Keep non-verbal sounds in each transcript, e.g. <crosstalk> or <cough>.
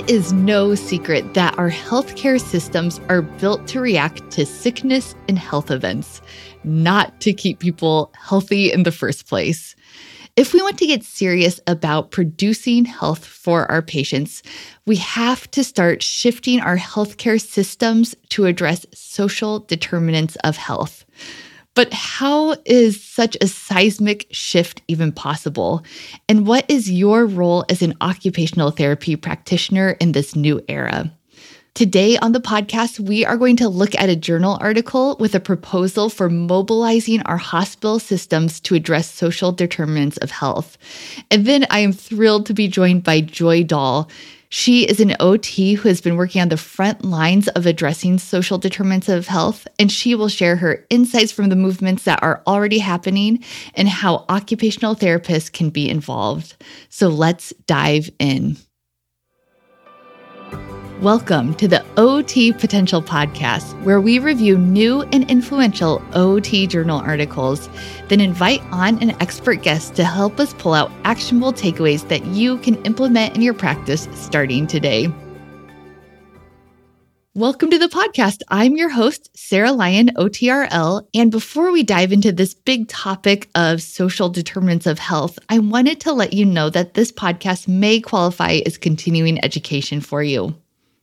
It is no secret that our healthcare systems are built to react to sickness and health events, not to keep people healthy in the first place. If we want to get serious about producing health for our patients, we have to start shifting our healthcare systems to address social determinants of health. But how is such a seismic shift even possible? And what is your role as an occupational therapy practitioner in this new era? Today on the podcast, we are going to look at a journal article with a proposal for mobilizing our hospital systems to address social determinants of health. And then I am thrilled to be joined by Joy Doll. She is an OT who has been working on the front lines of addressing social determinants of health, and she will share her insights from the movements that are already happening and how occupational therapists can be involved. So let's dive in. Welcome to the OT Potential Podcast, where we review new and influential OT journal articles, then invite on an expert guest to help us pull out actionable takeaways that you can implement in your practice starting today. Welcome to the podcast. I'm your host, Sarah Lyon, OTRL. And before we dive into this big topic of social determinants of health, I wanted to let you know that this podcast may qualify as continuing education for you.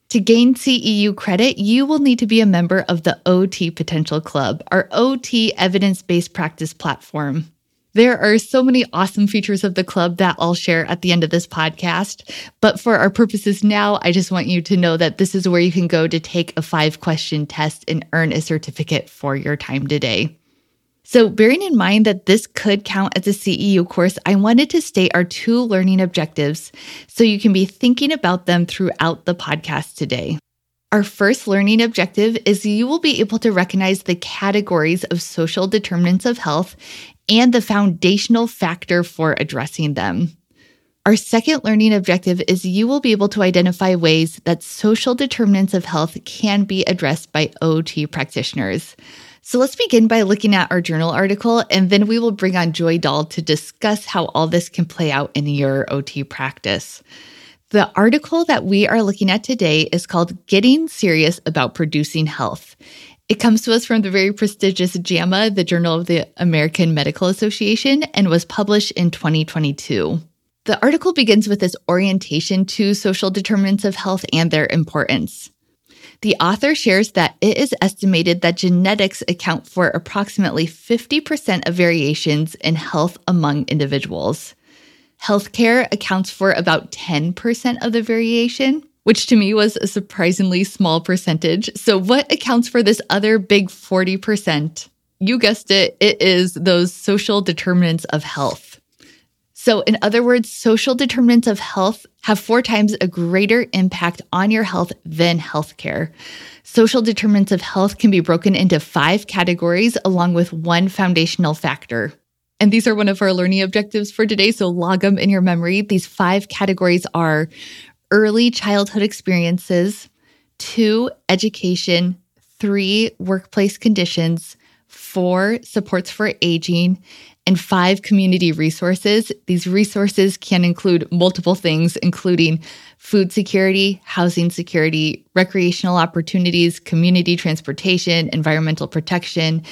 To gain CEU credit, you will need to be a member of the OT Potential Club, our OT evidence based practice platform. There are so many awesome features of the club that I'll share at the end of this podcast. But for our purposes now, I just want you to know that this is where you can go to take a five question test and earn a certificate for your time today. So, bearing in mind that this could count as a CEU course, I wanted to state our two learning objectives so you can be thinking about them throughout the podcast today. Our first learning objective is you will be able to recognize the categories of social determinants of health and the foundational factor for addressing them. Our second learning objective is you will be able to identify ways that social determinants of health can be addressed by OT practitioners. So let's begin by looking at our journal article, and then we will bring on Joy Doll to discuss how all this can play out in your OT practice. The article that we are looking at today is called Getting Serious About Producing Health. It comes to us from the very prestigious JAMA, the Journal of the American Medical Association, and was published in 2022. The article begins with this orientation to social determinants of health and their importance. The author shares that it is estimated that genetics account for approximately 50% of variations in health among individuals. Healthcare accounts for about 10% of the variation, which to me was a surprisingly small percentage. So, what accounts for this other big 40%? You guessed it, it is those social determinants of health. So, in other words, social determinants of health have four times a greater impact on your health than healthcare. Social determinants of health can be broken into five categories along with one foundational factor. And these are one of our learning objectives for today. So log them in your memory. These five categories are early childhood experiences, two, education, three, workplace conditions, four, supports for aging, and five community resources. These resources can include multiple things, including food security, housing security, recreational opportunities, community transportation, environmental protection,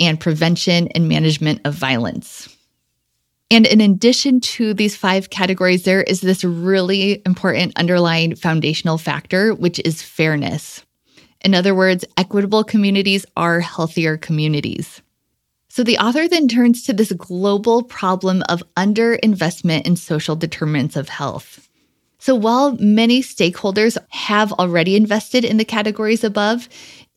and prevention and management of violence. And in addition to these five categories, there is this really important underlying foundational factor, which is fairness. In other words, equitable communities are healthier communities. So the author then turns to this global problem of underinvestment in social determinants of health. So while many stakeholders have already invested in the categories above,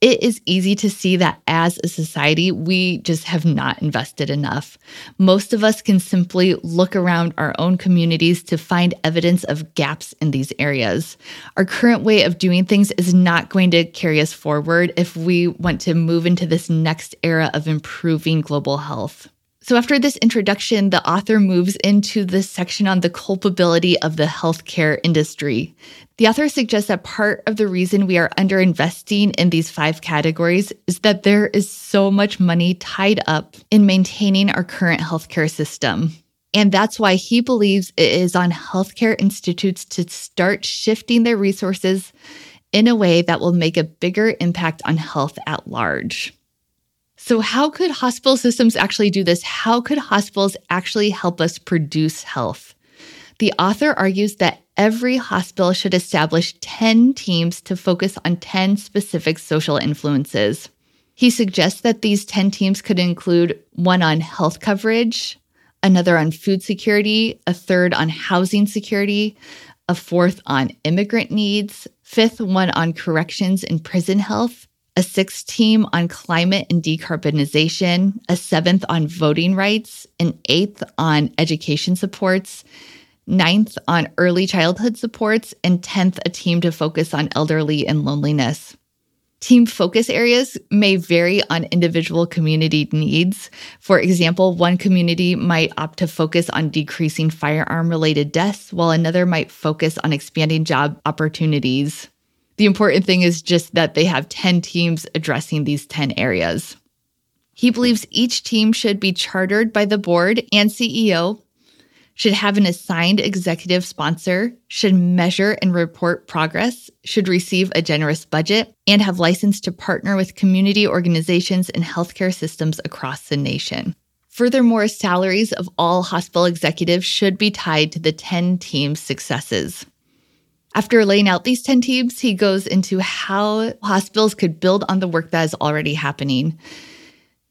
it is easy to see that as a society, we just have not invested enough. Most of us can simply look around our own communities to find evidence of gaps in these areas. Our current way of doing things is not going to carry us forward if we want to move into this next era of improving global health. So, after this introduction, the author moves into this section on the culpability of the healthcare industry. The author suggests that part of the reason we are underinvesting in these five categories is that there is so much money tied up in maintaining our current healthcare system. And that's why he believes it is on healthcare institutes to start shifting their resources in a way that will make a bigger impact on health at large. So, how could hospital systems actually do this? How could hospitals actually help us produce health? The author argues that every hospital should establish 10 teams to focus on 10 specific social influences. He suggests that these 10 teams could include one on health coverage, another on food security, a third on housing security, a fourth on immigrant needs, fifth one on corrections and prison health, a sixth team on climate and decarbonization, a seventh on voting rights, an eighth on education supports, ninth on early childhood supports, and 10th, a team to focus on elderly and loneliness. Team focus areas may vary on individual community needs. For example, one community might opt to focus on decreasing firearm related deaths, while another might focus on expanding job opportunities. The important thing is just that they have 10 teams addressing these 10 areas. He believes each team should be chartered by the board and CEO should have an assigned executive sponsor, should measure and report progress, should receive a generous budget, and have license to partner with community organizations and healthcare systems across the nation. Furthermore, salaries of all hospital executives should be tied to the 10 team's successes. After laying out these 10 teams, he goes into how hospitals could build on the work that is already happening.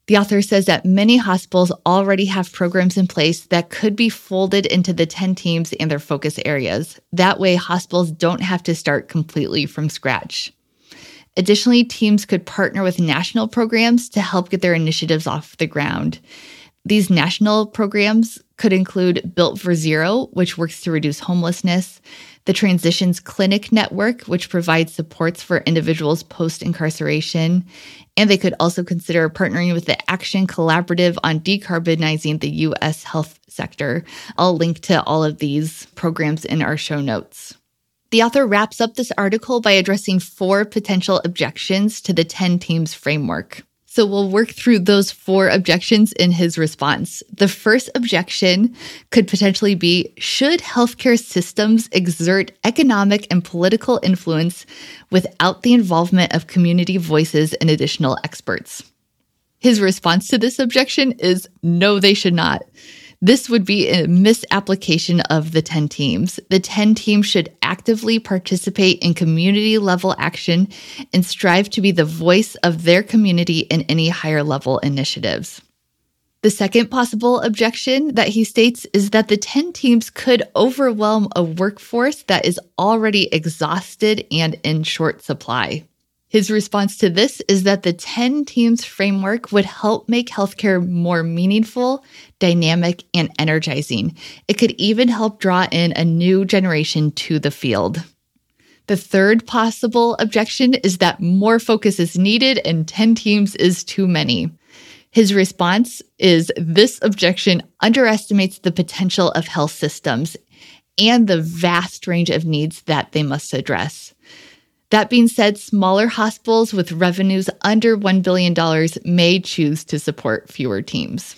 The author says that many hospitals already have programs in place that could be folded into the 10 teams and their focus areas. That way, hospitals don't have to start completely from scratch. Additionally, teams could partner with national programs to help get their initiatives off the ground. These national programs could include Built for Zero, which works to reduce homelessness, the Transitions Clinic Network, which provides supports for individuals post incarceration. And they could also consider partnering with the Action Collaborative on decarbonizing the U.S. health sector. I'll link to all of these programs in our show notes. The author wraps up this article by addressing four potential objections to the 10 teams framework. So we'll work through those four objections in his response. The first objection could potentially be Should healthcare systems exert economic and political influence without the involvement of community voices and additional experts? His response to this objection is No, they should not. This would be a misapplication of the 10 teams. The 10 teams should actively participate in community level action and strive to be the voice of their community in any higher level initiatives. The second possible objection that he states is that the 10 teams could overwhelm a workforce that is already exhausted and in short supply. His response to this is that the 10 teams framework would help make healthcare more meaningful, dynamic, and energizing. It could even help draw in a new generation to the field. The third possible objection is that more focus is needed and 10 teams is too many. His response is this objection underestimates the potential of health systems and the vast range of needs that they must address. That being said, smaller hospitals with revenues under $1 billion may choose to support fewer teams.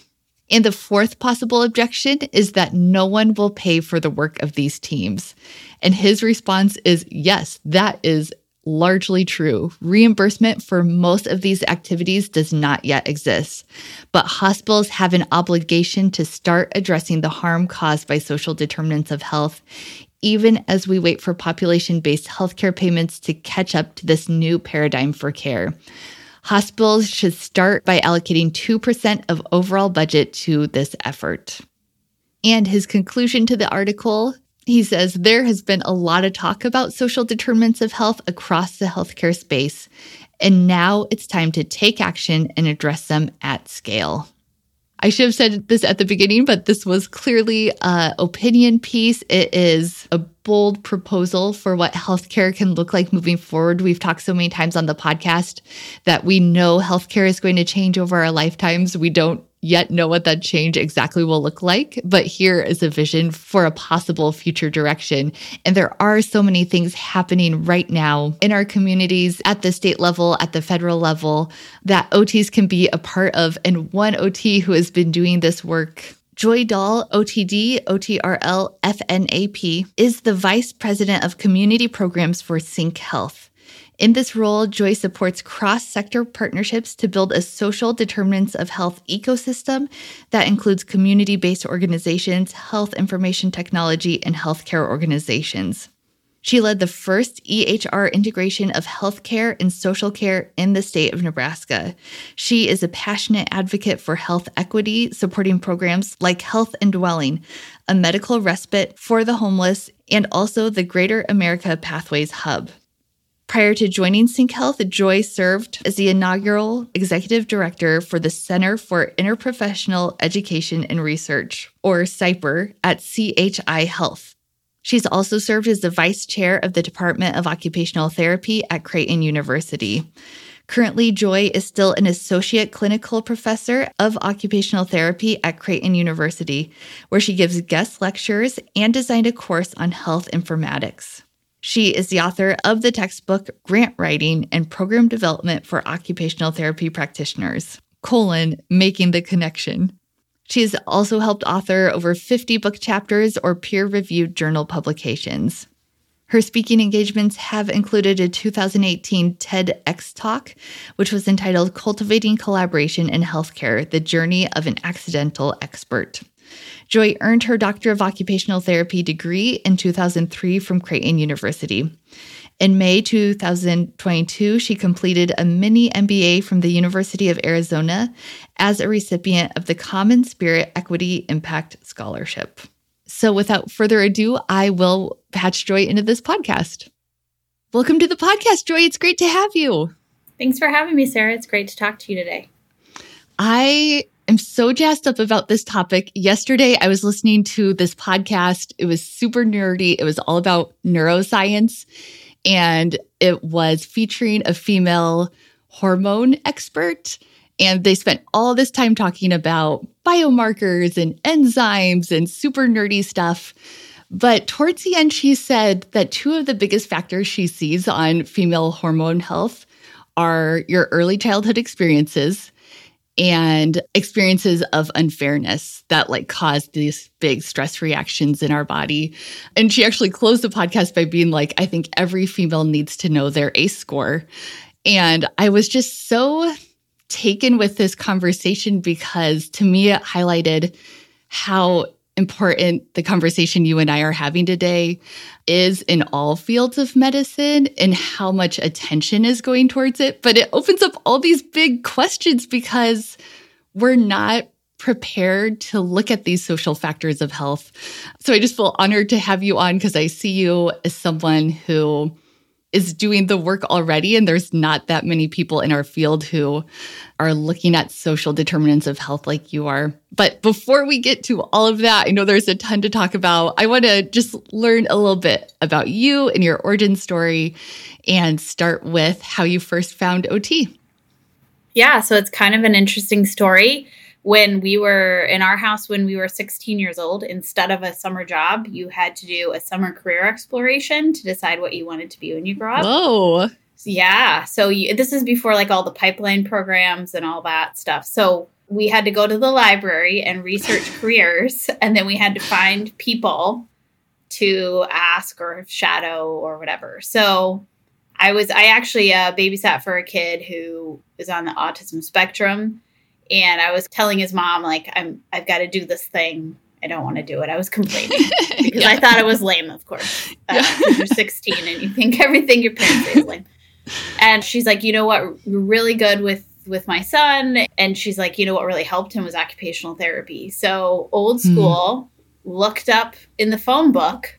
And the fourth possible objection is that no one will pay for the work of these teams. And his response is yes, that is largely true. Reimbursement for most of these activities does not yet exist, but hospitals have an obligation to start addressing the harm caused by social determinants of health even as we wait for population based healthcare payments to catch up to this new paradigm for care. Hospitals should start by allocating 2% of overall budget to this effort. And his conclusion to the article he says there has been a lot of talk about social determinants of health across the healthcare space, and now it's time to take action and address them at scale. I should have said this at the beginning, but this was clearly an opinion piece. It is a bold proposal for what healthcare can look like moving forward. We've talked so many times on the podcast that we know healthcare is going to change over our lifetimes. We don't yet know what that change exactly will look like, but here is a vision for a possible future direction. And there are so many things happening right now in our communities at the state level, at the federal level, that OTs can be a part of. And one OT who has been doing this work Joy Doll, OTD, OTRL, FNAP, is the Vice President of Community Programs for CyncHealth. In this role, Joy supports cross sector partnerships to build a social determinants of health ecosystem that includes community based organizations, health information technology, and healthcare organizations. She led the first EHR integration of healthcare and social care in the state of Nebraska. She is a passionate advocate for health equity, supporting programs like Health and Dwelling, a medical respite for the homeless, and also the Greater America Pathways Hub. Prior to joining CyncHealth, Joy served as the inaugural executive director for the Center for Interprofessional Education and Research, or CIPER, at CHI Health. She's also served as the vice chair of the Department of Occupational Therapy at Creighton University. Currently, Joy is still an associate clinical professor of occupational therapy at Creighton University, where she gives guest lectures and designed a course on health informatics. She is the author of the textbook Grant Writing and Program Development for Occupational Therapy Practitioners, colon, Making the Connection. She has also helped author over 50 book chapters or peer-reviewed journal publications. Her speaking engagements have included a 2018 TEDx talk, which was entitled Cultivating Collaboration in Healthcare The Journey of an Accidental Expert. Joy earned her Doctor of Occupational Therapy degree in 2003 from Creighton University. In May 2022, she completed a mini MBA from the University of Arizona as a recipient of the Common Spirit Equity Impact Scholarship. So, without further ado, I will patch Joy into this podcast. Welcome to the podcast, Joy. It's great to have you. Thanks for having me, Sarah. It's great to talk to you today. I I'm so jazzed up about this topic. Yesterday, I was listening to this podcast. It was super nerdy. It was all about neuroscience and it was featuring a female hormone expert. And they spent all this time talking about biomarkers and enzymes and super nerdy stuff. But towards the end, she said that two of the biggest factors she sees on female hormone health are your early childhood experiences and experiences of unfairness that like cause these big stress reactions in our body. And she actually closed the podcast by being like, I think every female needs to know their ACE score. And I was just so taken with this conversation because to me, it highlighted how important the conversation you and I are having today is in all fields of medicine and how much attention is going towards it. But it opens up all these big questions because we're not prepared to look at these social factors of health. So I just feel honored to have you on because I see you as someone who is doing the work already. And there's not that many people in our field who are looking at social determinants of health like you are. But before we get to all of that, I know there's a ton to talk about. I want to just learn a little bit about you and your origin story and start with how you first found OT. Yeah, so it's kind of an interesting story when we were in our house when we were 16 years old instead of a summer job you had to do a summer career exploration to decide what you wanted to be when you grow up. Oh yeah. So you, this is before like all the pipeline programs and all that stuff. So we had to go to the library and research <laughs> careers and then we had to find people to ask or shadow or whatever. So i was i actually uh, babysat for a kid who is on the autism spectrum and I was telling his mom like I'm I've got to do this thing. I don't want to do it. I was complaining <laughs> because yeah. I thought it was lame, of course. <laughs> Uh, yeah. you're 16 and you think everything your parents say is lame. And she's like, you know what? You're really good with with my son. And she's like, you know what really helped him was occupational therapy. So old hmm. school mm. looked up in the phone book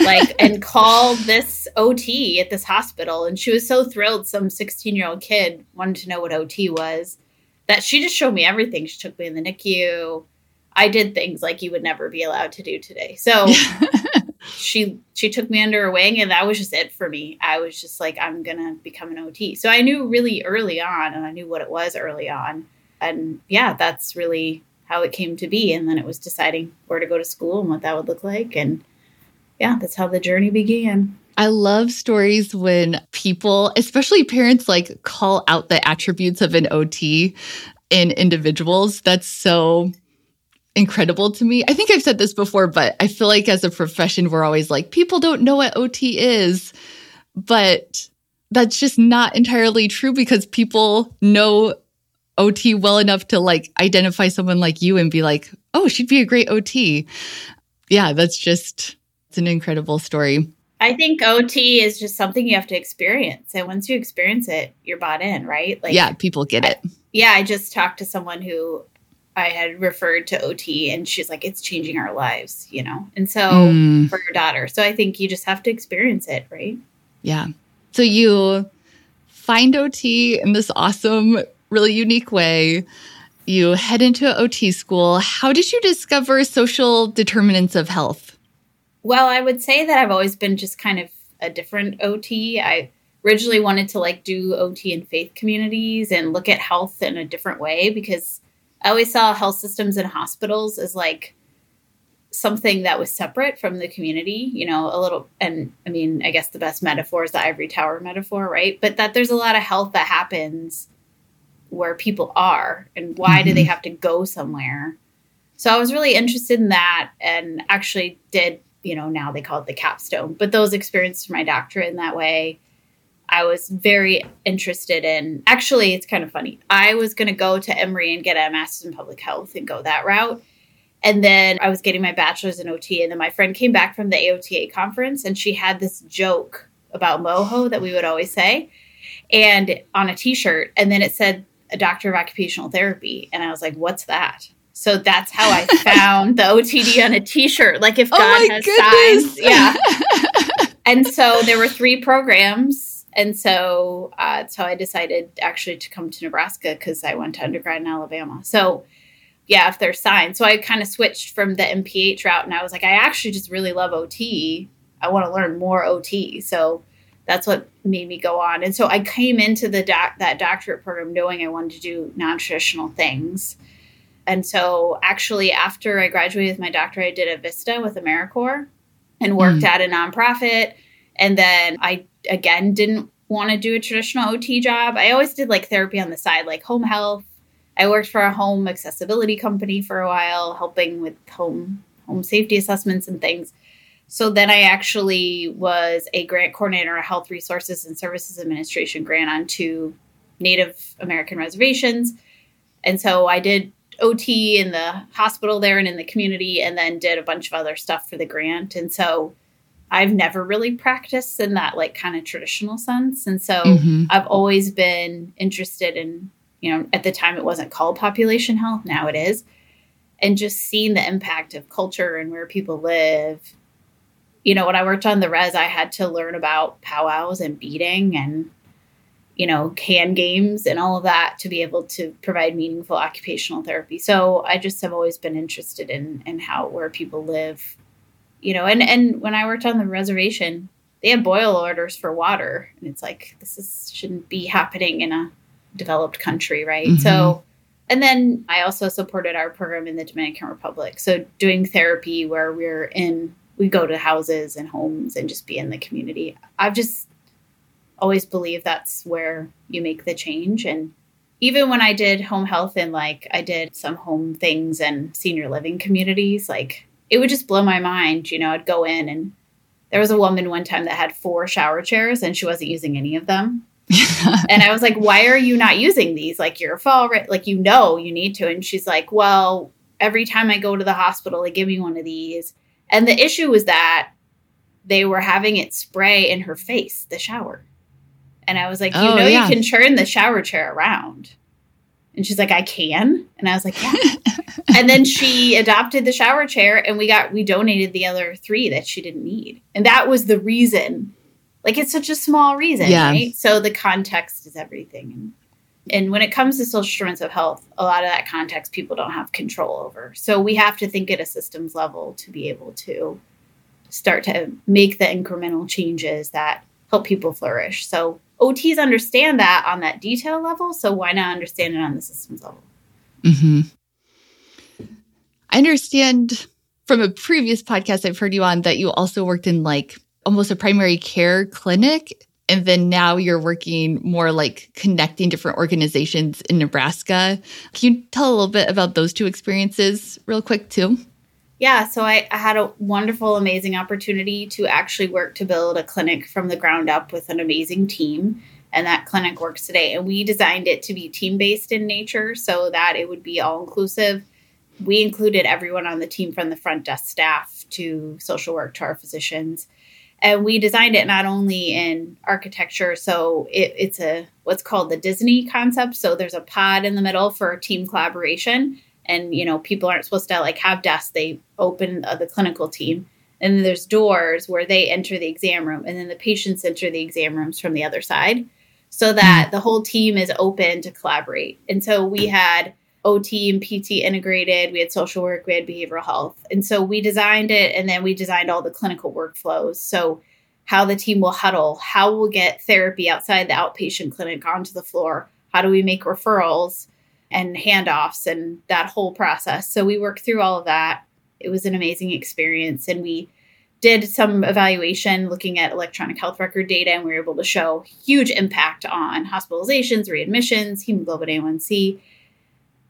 like and <laughs> called this OT at this hospital and she was so thrilled some 16 year old kid wanted to know what OT was that she just showed me everything. She took me in the NICU. I did things like you would never be allowed to do today. So <laughs> she she took me under her wing and that was just it for me. I was just like I'm going to become an OT. So I knew really early on and I knew what it was early on. And yeah, that's really how it came to be and then it was deciding where to go to school and what that would look like and yeah, that's how the journey began. I love stories when people, especially parents, like call out the attributes of an OT in individuals. That's so incredible to me. I think I've said this before, but I feel like as a profession, we're always like, people don't know what OT is. But that's just not entirely true because people know OT well enough to like identify someone like you and be like, oh, she'd be a great OT. Yeah, that's just, it's an incredible story. I think OT is just something you have to experience. And once you experience it, you're bought in, right? Like, yeah, people get it. I, yeah, I just talked to someone who I had referred to OT and she's like, it's changing our lives, you know? And so mm. for your daughter. So I think you just have to experience it, right? Yeah. So you find OT in this awesome, really unique way. You head into an OT school. How did you discover social determinants of health? Well, I would say that I've always been just kind of a different OT. I originally wanted to like do OT in faith communities and look at health in a different way because I always saw health systems and hospitals as like something that was separate from the community, you know, a little, and I mean, I guess the best metaphor is the ivory tower metaphor, right? But that there's a lot of health that happens where people are and why mm-hmm. do they mm-hmm. have to go somewhere? So I was really interested in that and actually did, you know, now they call it the capstone, but those experiences for my doctorate in that way. I was very interested in. Actually, it's kind of funny. I was going to go to Emory and get a master's in public health and go that route and then I was getting my bachelor's in OT. And then my friend came back from the AOTA conference and she had this joke about MOHO that we would always say and on a t-shirt. And then it said a doctor of occupational therapy. And I was like, what's that? So that's how I found the OTD on a t-shirt. Like if oh God oh has goodness. signs. Yeah. <laughs> and so there were three programs. And so uh, so I decided actually to come to Nebraska because I went to undergrad in Alabama. So yeah, if there's signs. So I kind of switched from the MPH route and I was like, I actually just really love OT. I want to learn more OT. So that's what made me go on. And so I came into the doc- that doctorate program knowing I wanted to do non-traditional things. And so actually after I graduated with my doctorate, I did a Vista with AmeriCorps and worked mm. at a nonprofit. And then I again didn't want to do a traditional OT job. I always did like therapy on the side, like home health I worked for a home accessibility company for a while, helping with home home safety assessments and things. So then I actually was a grant coordinator, a health resources and services administration grant on two Native American reservations. And so I did OT in the hospital there and in the community, and then did a bunch of other stuff for the grant. And so I've never really practiced in that like kind of traditional sense. And so mm-hmm. I've always been interested in you know, at the time it wasn't called population health, now it is. And just seeing the impact of culture and where people live. You know, when I worked on the res, I had to learn about powwows and beading and, you know, can games and all of that to be able to provide meaningful occupational therapy. So I just have always been interested in in how where people live. You know, and and when I worked on the reservation, they had boil orders for water. And it's like this is shouldn't be happening in a developed country, right? Mm-hmm. So, and then I also supported our program in the Dominican Republic. So, doing therapy where we're in, we go to houses and homes and just be in the community. I've just always believe that's where you make the change. And even when I did home health and like I did some home things and senior living communities, like it would just blow my mind. You know, I'd go in and there was a woman one time that had four shower chairs and she wasn't using any of them. <laughs> and I was like, why are you not using these? Like, you're a fall, right? Like, you know, you need to. And she's like, well, every time I go to the hospital, they give me one of these. And the issue was that they were having it spray in her face, the shower. And I was like, you oh, know, yeah. you can turn the shower chair around. And she's like, I can. And I was like, yeah. <laughs> and then she adopted the shower chair and we got, we donated the other three that she didn't need. And that was the reason like it's such a small reason, yeah. right? So the context is everything. And, and when it comes to social determinants of health, a lot of that context people don't have control over. So we have to think at a systems level to be able to start to make the incremental changes that help people flourish. So OTs understand that on that detail level. So why not understand it on the systems level? Mm-hmm. I understand from a previous podcast I've heard you on that you also worked in like almost a primary care clinic. And then now you're working more like connecting different organizations in Nebraska. Can you tell a little bit about those two experiences, real quick, too? Yeah, so I, I, had a wonderful, amazing opportunity to actually work to build a clinic from the ground up with an amazing team. And that clinic works today. And we designed it to be team based in nature so that it would be all inclusive. We included everyone on the team from the front desk staff to social work to our physicians. And we designed it not only in architecture, so it, it's a what's called the Disney concept. So there's a pod in the middle for team collaboration and you know people aren't supposed to like have desks. They open uh, the clinical team. And then there's doors where they enter the exam room. And then the patients enter the exam rooms from the other side so that the whole team is open to collaborate. And so we had ot and pt integrated. We had social work. We had behavioral health. And so we designed it and then we designed all the clinical workflows. So how the team will huddle how we'll get therapy outside the outpatient clinic onto the floor how do we make referrals and handoffs and that whole process. So we worked through all of that. It was an amazing experience. And we did some evaluation looking at electronic health record data, and we were able to show huge impact on hospitalizations, readmissions, hemoglobin A1C.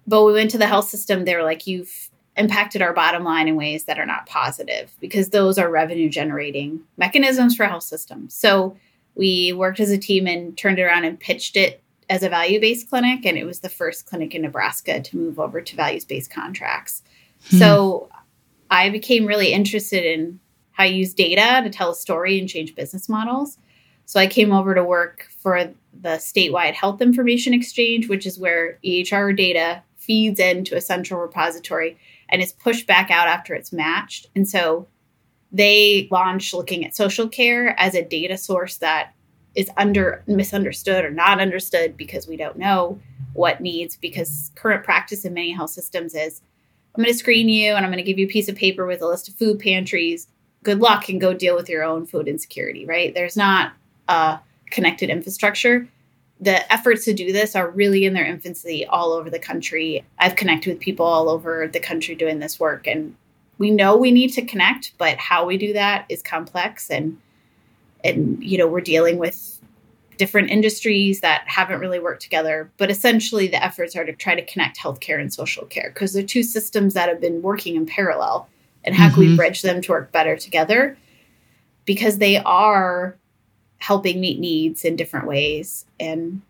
But we went to the health system, they were like, You've impacted our bottom line in ways that are not positive because those are revenue generating mechanisms for health systems. So we worked as a team and turned around and pitched it as a value based clinic, and it was the first clinic in Nebraska to move over to values based contracts. Hmm. So I became really interested in how you use data to tell a story and change business models. So I came over to work for the statewide health information exchange, which is where EHR data feeds into a central repository and is pushed back out after it's matched. And so they launched looking at social care as a data source that is under misunderstood or not understood because we don't know what needs because current practice in many health systems is I'm going to screen you and I'm going to give you a piece of paper with a list of food pantries. Good luck and go deal with your own food insecurity, right? There's not a connected infrastructure. The efforts to do this are really in their infancy all over the country. I've connected with people all over the country doing this work and we know we need to connect, but how we do that is complex and and you know we're dealing with different industries that haven't really worked together but essentially the efforts are to try to connect healthcare and social care because they're two systems that have been working in parallel and how mm-hmm. can we mm-hmm. bridge them to work better together because they are helping meet needs in different ways and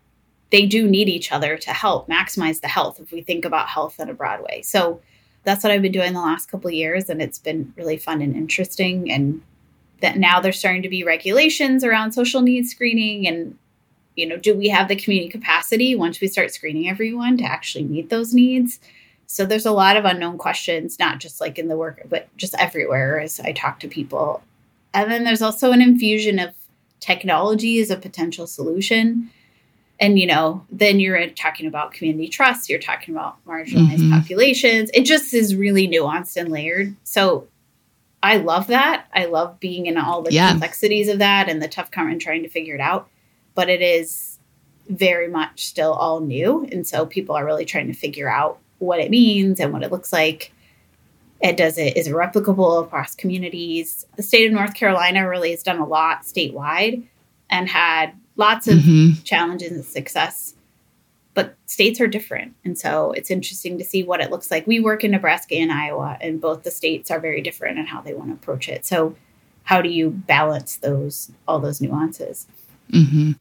they do need each other to help maximize the health if we think about health in a broad way so that's what i've been doing the last couple of years and it's been really fun and interesting and that now there's starting to be regulations around social needs screening and you know do we have the community capacity once we start screening everyone to actually meet those needs? So there's a lot of unknown questions not just like in the work but just everywhere as i talk to people. And then there's also an infusion of technology as a potential solution. And you know then you're talking about community trust you're talking about marginalized mm-hmm. populations. It just is really nuanced and layered. So I love that. I love being in all the yeah. complexities of that and the tough comment and trying to figure it out. But it is very much still all new. And so people are really trying to figure out what it means and what it looks like. And does it is it replicable across communities? The state of North Carolina really has done a lot statewide and had lots of mm-hmm. challenges and success but states are different. And so it's interesting to see what it looks like. We work in Nebraska and Iowa, and both the states are very different in how they want to approach it. So, how do you balance those, all those nuances? Mm-hmm.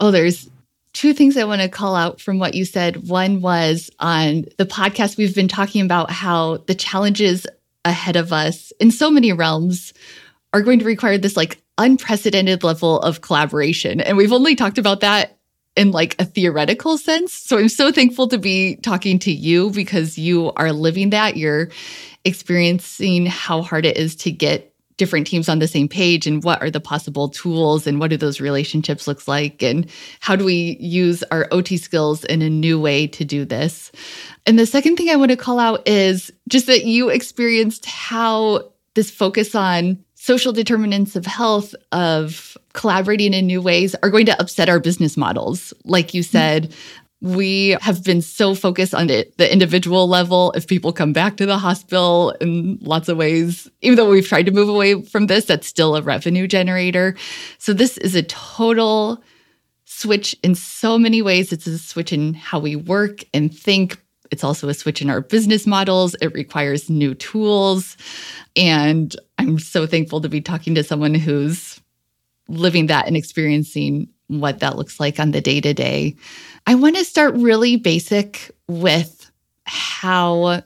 Oh, there's two things I want to call out from what you said. One was on the podcast, we've been talking about how the challenges ahead of us in so many realms are going to require this like unprecedented level of collaboration. And we've only talked about that in like a theoretical sense. So I'm so thankful to be talking to you because you are living that. You're experiencing how hard it is to get different teams on the same page and what are the possible tools and what do those relationships look like and how do we use our OT skills in a new way to do this. And the second thing I want to call out is just that you experienced how this focus on social determinants of health of collaborating in new ways are going to upset our business models. Like you said, we have been so focused on it, the individual level. If people come back to the hospital in lots of ways, even though we've tried to move away from this, that's still a revenue generator. So this is a total switch in so many ways. It's a switch in how we work and think. It's also a switch in our business models. It requires new tools. And I'm so thankful to be talking to someone who's living that and experiencing what that looks like on the day to day. I want to start really basic with how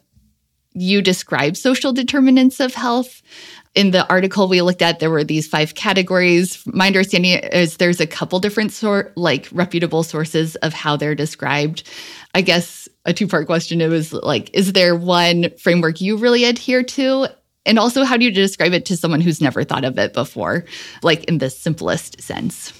you describe social determinants of health. In the article we looked at, there were these five categories. My understanding is there's a couple different sort, like reputable sources of how they're described. I guess a two part question it was like, is there one framework you really adhere to? And also, how do you describe it to someone who's never thought of it before, like in the simplest sense?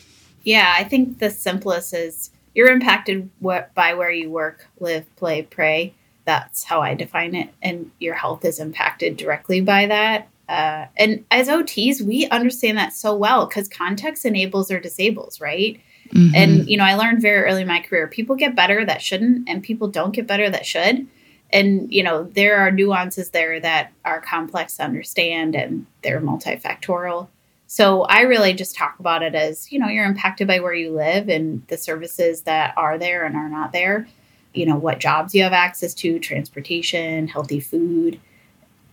Yeah, I think the simplest is you're impacted by where you work, live, play, pray. That's how I define it. And your health is impacted directly by that. Uh, and as OTs, we understand that so well because context enables or disables, right? Mm-hmm. And, you know, I learned very early in my career people get better that shouldn't, and people don't get better that should and you know there are nuances there that are complex to understand and they're multifactorial. So i really just talk about it as you know you're impacted by where you live and the services that are there and are not there. You know what jobs you have access to transportation healthy food.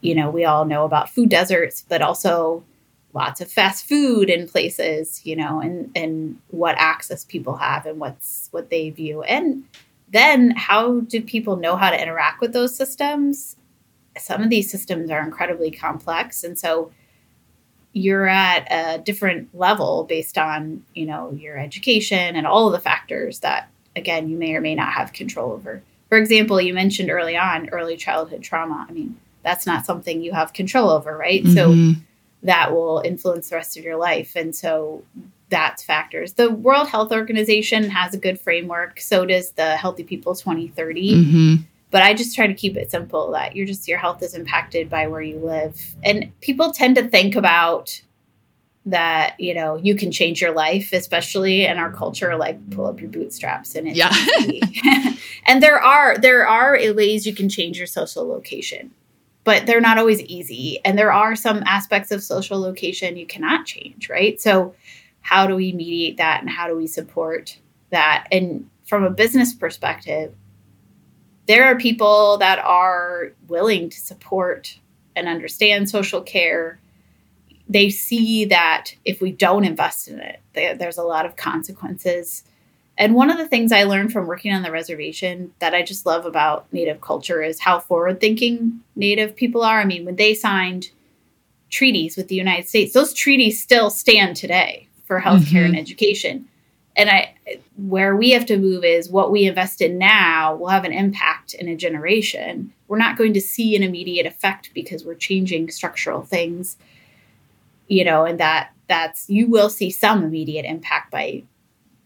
You know we all know about food deserts but also lots of fast food in places you know and and what access people have and what's what they view. And then how do people know how to interact with those systems? Some of these systems are incredibly complex. And so you're at a different level based on, you know, your education and all of the factors that again you may or may not have control over. For example, you mentioned early on early childhood trauma. I mean, that's not something you have control over, right? Mm-hmm. So that will influence the rest of your life. And so that's factors. The World Health Organization has a good framework. So does the Healthy People 2030. Mm-hmm. But I just try to keep it simple that you're just your health is impacted by where you live. And people tend to think about that, you know, you can change your life, especially in our culture, like pull up your bootstraps and it's yeah. <laughs> <laughs> and there are there are ways you can change your social location but they're not always easy. And there are some aspects of social location you cannot change, right? So how do we mediate that and how do we support that? And from a business perspective, there are people that are willing to support and understand social care. They see that if we don't invest in it, there's a lot of consequences. And one of the things I learned from working on the reservation that I just love about Native culture is how forward thinking Native people are. I mean, when they signed treaties with the United States, those treaties still stand today for healthcare mm-hmm. and education. And I where we have to move is what we invest in now will have an impact in a generation. We're not going to see an immediate effect because we're changing structural things. You know, and that that's you will see some immediate impact by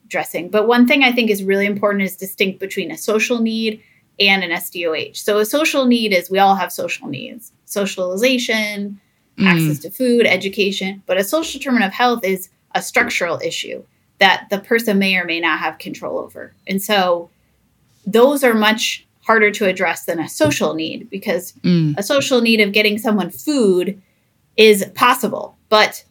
dressing. But one thing I think is really important is distinct between a social need and an SDOH. So a social need is we all have social needs. Socialization, mm. access to food, education, but a social determinant of health is a structural issue that the person may or may not have control over. And so those are much harder to address than a social need because mm. a social need of getting someone food is possible. But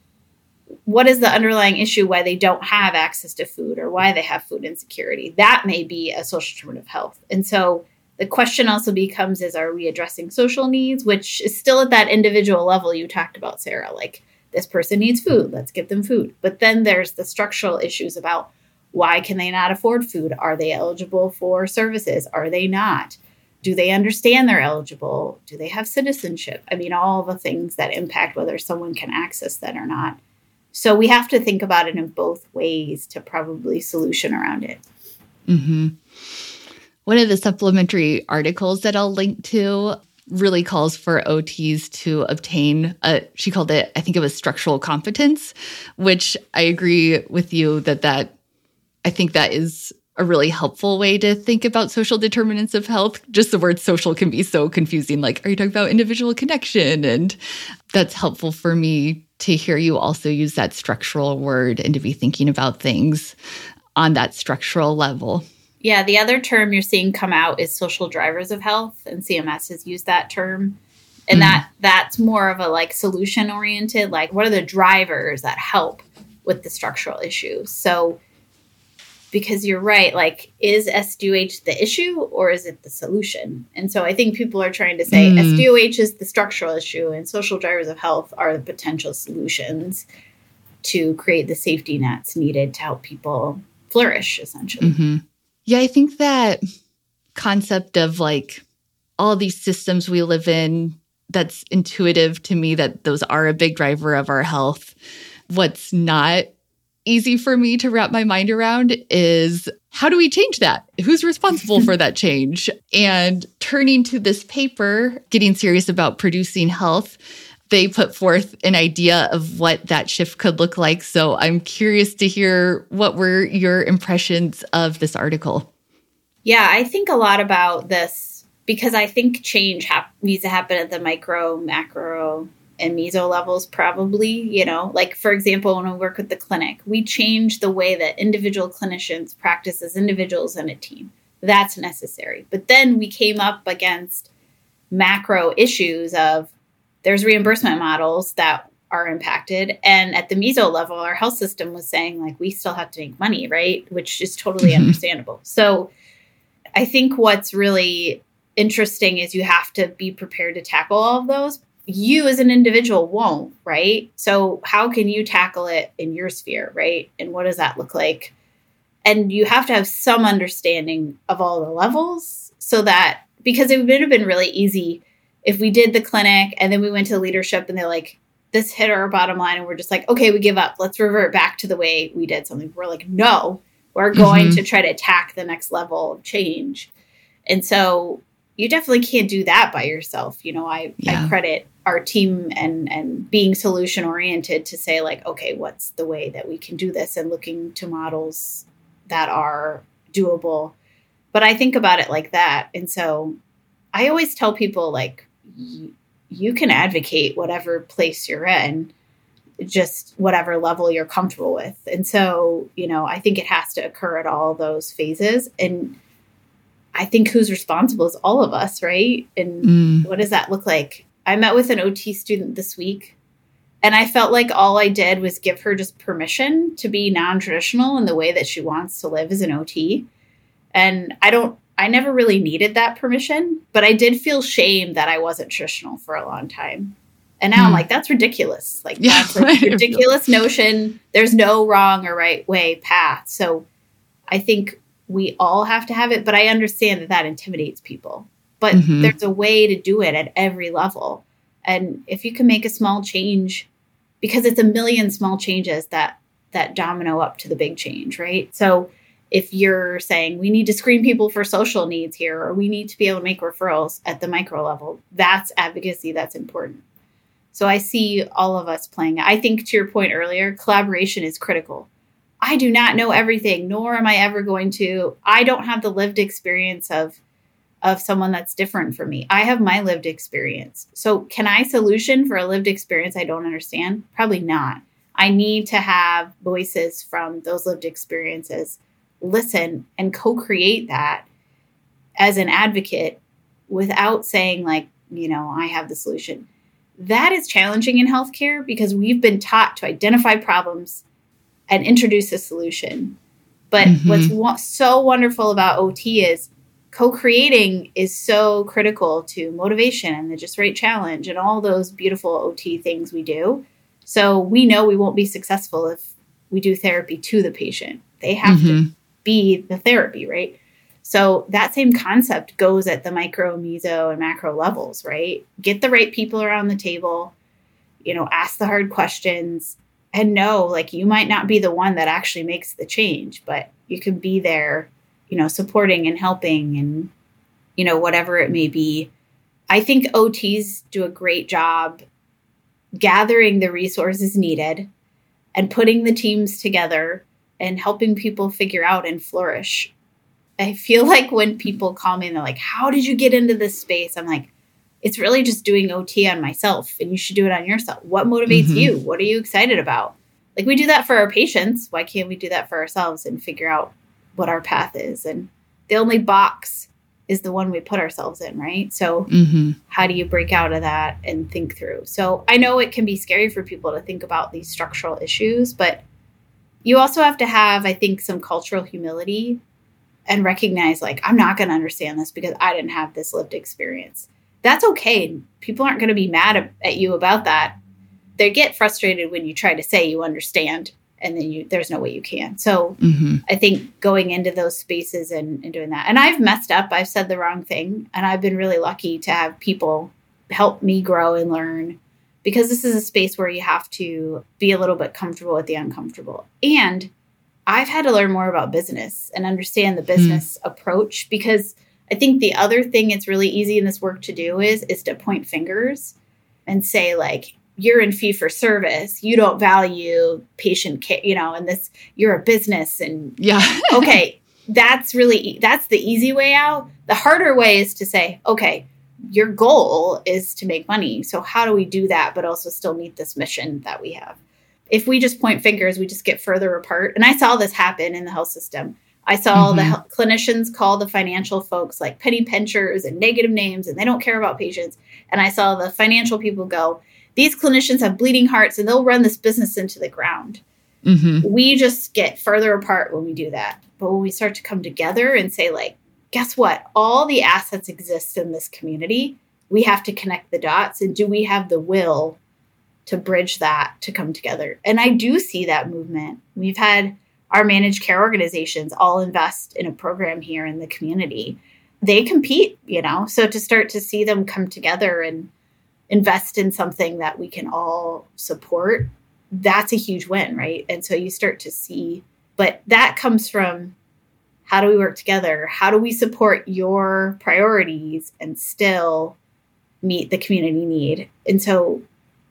what is the underlying issue why they don't have access to food or why they have food insecurity? That may be a social determinant of health. And so the question also becomes is are we addressing social needs, which is still at that individual level you talked about, Sarah? Like, this person needs food let's give them food. But then there's the structural issues about why can they not afford food? Are they eligible for services? Are they not? Do they understand they're eligible? Do they have citizenship? I mean all the things that impact whether someone can access that or not. So we have to think about it in both ways to probably solution around it. Mm-hmm. one of the supplementary articles that i'll link to really calls for OTs to obtain a she called it I think it was structural competence, which I agree with you that that I think that is a really helpful way to think about social determinants of health. Just the word social can be so confusing. Like, are you talking about individual connection? And that's helpful for me to hear you also use that structural word and to be thinking about things on that structural level. Yeah, the other term you're seeing come out is social drivers of health, and CMS has used that term. And mm. that that's more of a like solution oriented, like what are the drivers that help with the structural issues? So because you're right, like is SDOH the issue or is it the solution? And so I think people are trying to say mm. SDOH is the structural issue and social drivers of health are the potential solutions to create the safety nets needed to help people flourish essentially. Mm-hmm. Yeah, I think that concept of like all these systems we live in that's intuitive to me that those are a big driver of our health. What's not easy for me to wrap my mind around is how do we change that? Who's responsible for that change? And turning to this paper, getting serious about producing health, they put forth an idea of what that shift could look like. So I'm curious to hear what were your impressions of this article? Yeah, I think a lot about this because I think change ha- needs to happen at the micro, macro, and meso levels, probably. You know, like for example, when we work with the clinic, we change the way that individual clinicians practice as individuals and a team. That's necessary. But then we came up against macro issues of there's reimbursement models that are impacted. And at the meso level, our health system was saying, like, we still have to make money, right? Which is totally mm-hmm. understandable. So I think what's really interesting is you have to be prepared to tackle all of those. You as an individual won't, right? So, how can you tackle it in your sphere, right? And what does that look like? And you have to have some understanding of all the levels so that because it would have been really easy if we did the clinic and then we went to leadership and they're like, this hit our bottom line and we're just like, okay, we give up. Let's revert back to the way we did something. We're like, no, we're going mm-hmm. to try to attack the next level of change. And so you definitely can't do that by yourself. You know, I, yeah. I credit our team and and being solution oriented to say like, okay, what's the way that we can do this and looking to models that are doable. But I think about it like that. And so I always tell people like you, can advocate whatever place you're in just whatever level you're comfortable with. And so, you know, I think it has to occur at all those phases. And I think who's responsible is all of us, right? And mm. what does that look like? I met with an OT student this week and I felt like all I did was give her just permission to be non traditional in the way that she wants to live as an OT. And I don't I never really needed that permission, but I did feel shame that I wasn't traditional for a long time. And now mm. I'm hmm. like, that's ridiculous. Like yeah, that's <laughs> a ridiculous notion. There's no wrong or right way path. So I think we all have to have it, but I understand that that intimidates people. But mm-hmm. there's a way to do it at every level. And if you can make a small change, because it's a million small changes that that domino up to the big change, right? So if you're saying we need to screen people for social needs here or we need to be able to make referrals at the micro level that's advocacy that's important. So i see all of us playing. I think to your point earlier collaboration is critical. I do not know everything nor am i ever going to. I don't have the lived experience of of someone that's different from me. I have my lived experience. So can i solution for a lived experience i don't understand? Probably not. I need to have voices from those lived experiences listen and co-create that as an advocate without saying like you know i have the solution. That is challenging in healthcare because we've been taught to identify problems and introduce a solution. But mm-hmm. what's so wonderful about ot is co-creating is so critical to motivation and the just right challenge and all those beautiful ot things we do. So we know we won't be successful if we do therapy to the patient. They have mm-hmm. to be the therapy, right? So that same concept goes at the micro, meso, and macro levels, right? Get the right people around the table, you know, ask the hard questions and know like you might not be the one that actually makes the change, but you can be there, you know, supporting and helping and, you know, whatever it may be. I think OTs do a great job gathering the resources needed and putting the teams together and helping people figure out and flourish. I feel like when people call me and they're like, How did you get into this space? I'm like, It's really just doing OT on myself, and you should do it on yourself. What motivates mm-hmm. you? What are you excited about? Like, we do that for our patients. Why can't we do that for ourselves and figure out what our path is? And the only box is the one we put ourselves in, right? So, Mm-hmm. how do you break out of that and think through? So, I know it can be scary for people to think about these structural issues, but you also have to have, I think, some cultural humility and recognize, like, I'm not going to understand this because I didn't have this lived experience. That's okay. People aren't going to be mad at, at you about that. They get frustrated when you try to say you understand and then you there's no way you can. So, Mm-hmm. I think going into those spaces and, and doing that. And I've messed up. I've said the wrong thing. And I've been really lucky to have people help me grow and learn because this is a space where you have to be a little bit comfortable with the uncomfortable. And I've had to learn more about business and understand the hmm. business approach because I think the other thing it's really easy in this work to do is is to point fingers and say like you're in fee for service, you don't value patient care, you know, and this you're a business and Yeah. okay, that's really that's the easy way out. The harder way is to say, okay, your goal is to make money. So how do we do that but also still meet this mission that we have? If we just point fingers, we just get further apart. And I saw this happen in the health system. I saw the Mhm. hel- clinicians call the financial folks like penny pinchers and negative names and they don't care about patients. And I saw the financial people go, these clinicians have bleeding hearts and they'll run this business into the ground Mm-hmm. we just get further apart when we do that. But when we start to come together and say, like, guess what? All the assets exist in this community. We have to connect the dots. And do we have the will to bridge that to come together? And I do see that movement. We've had our managed care organizations all invest in a program here in the community. They compete, you know, so to start to see them come together and invest in something that we can all support that's a huge win, right? And so you start to see, but that comes from how do we work together? How do we support your priorities and still meet the community need? And so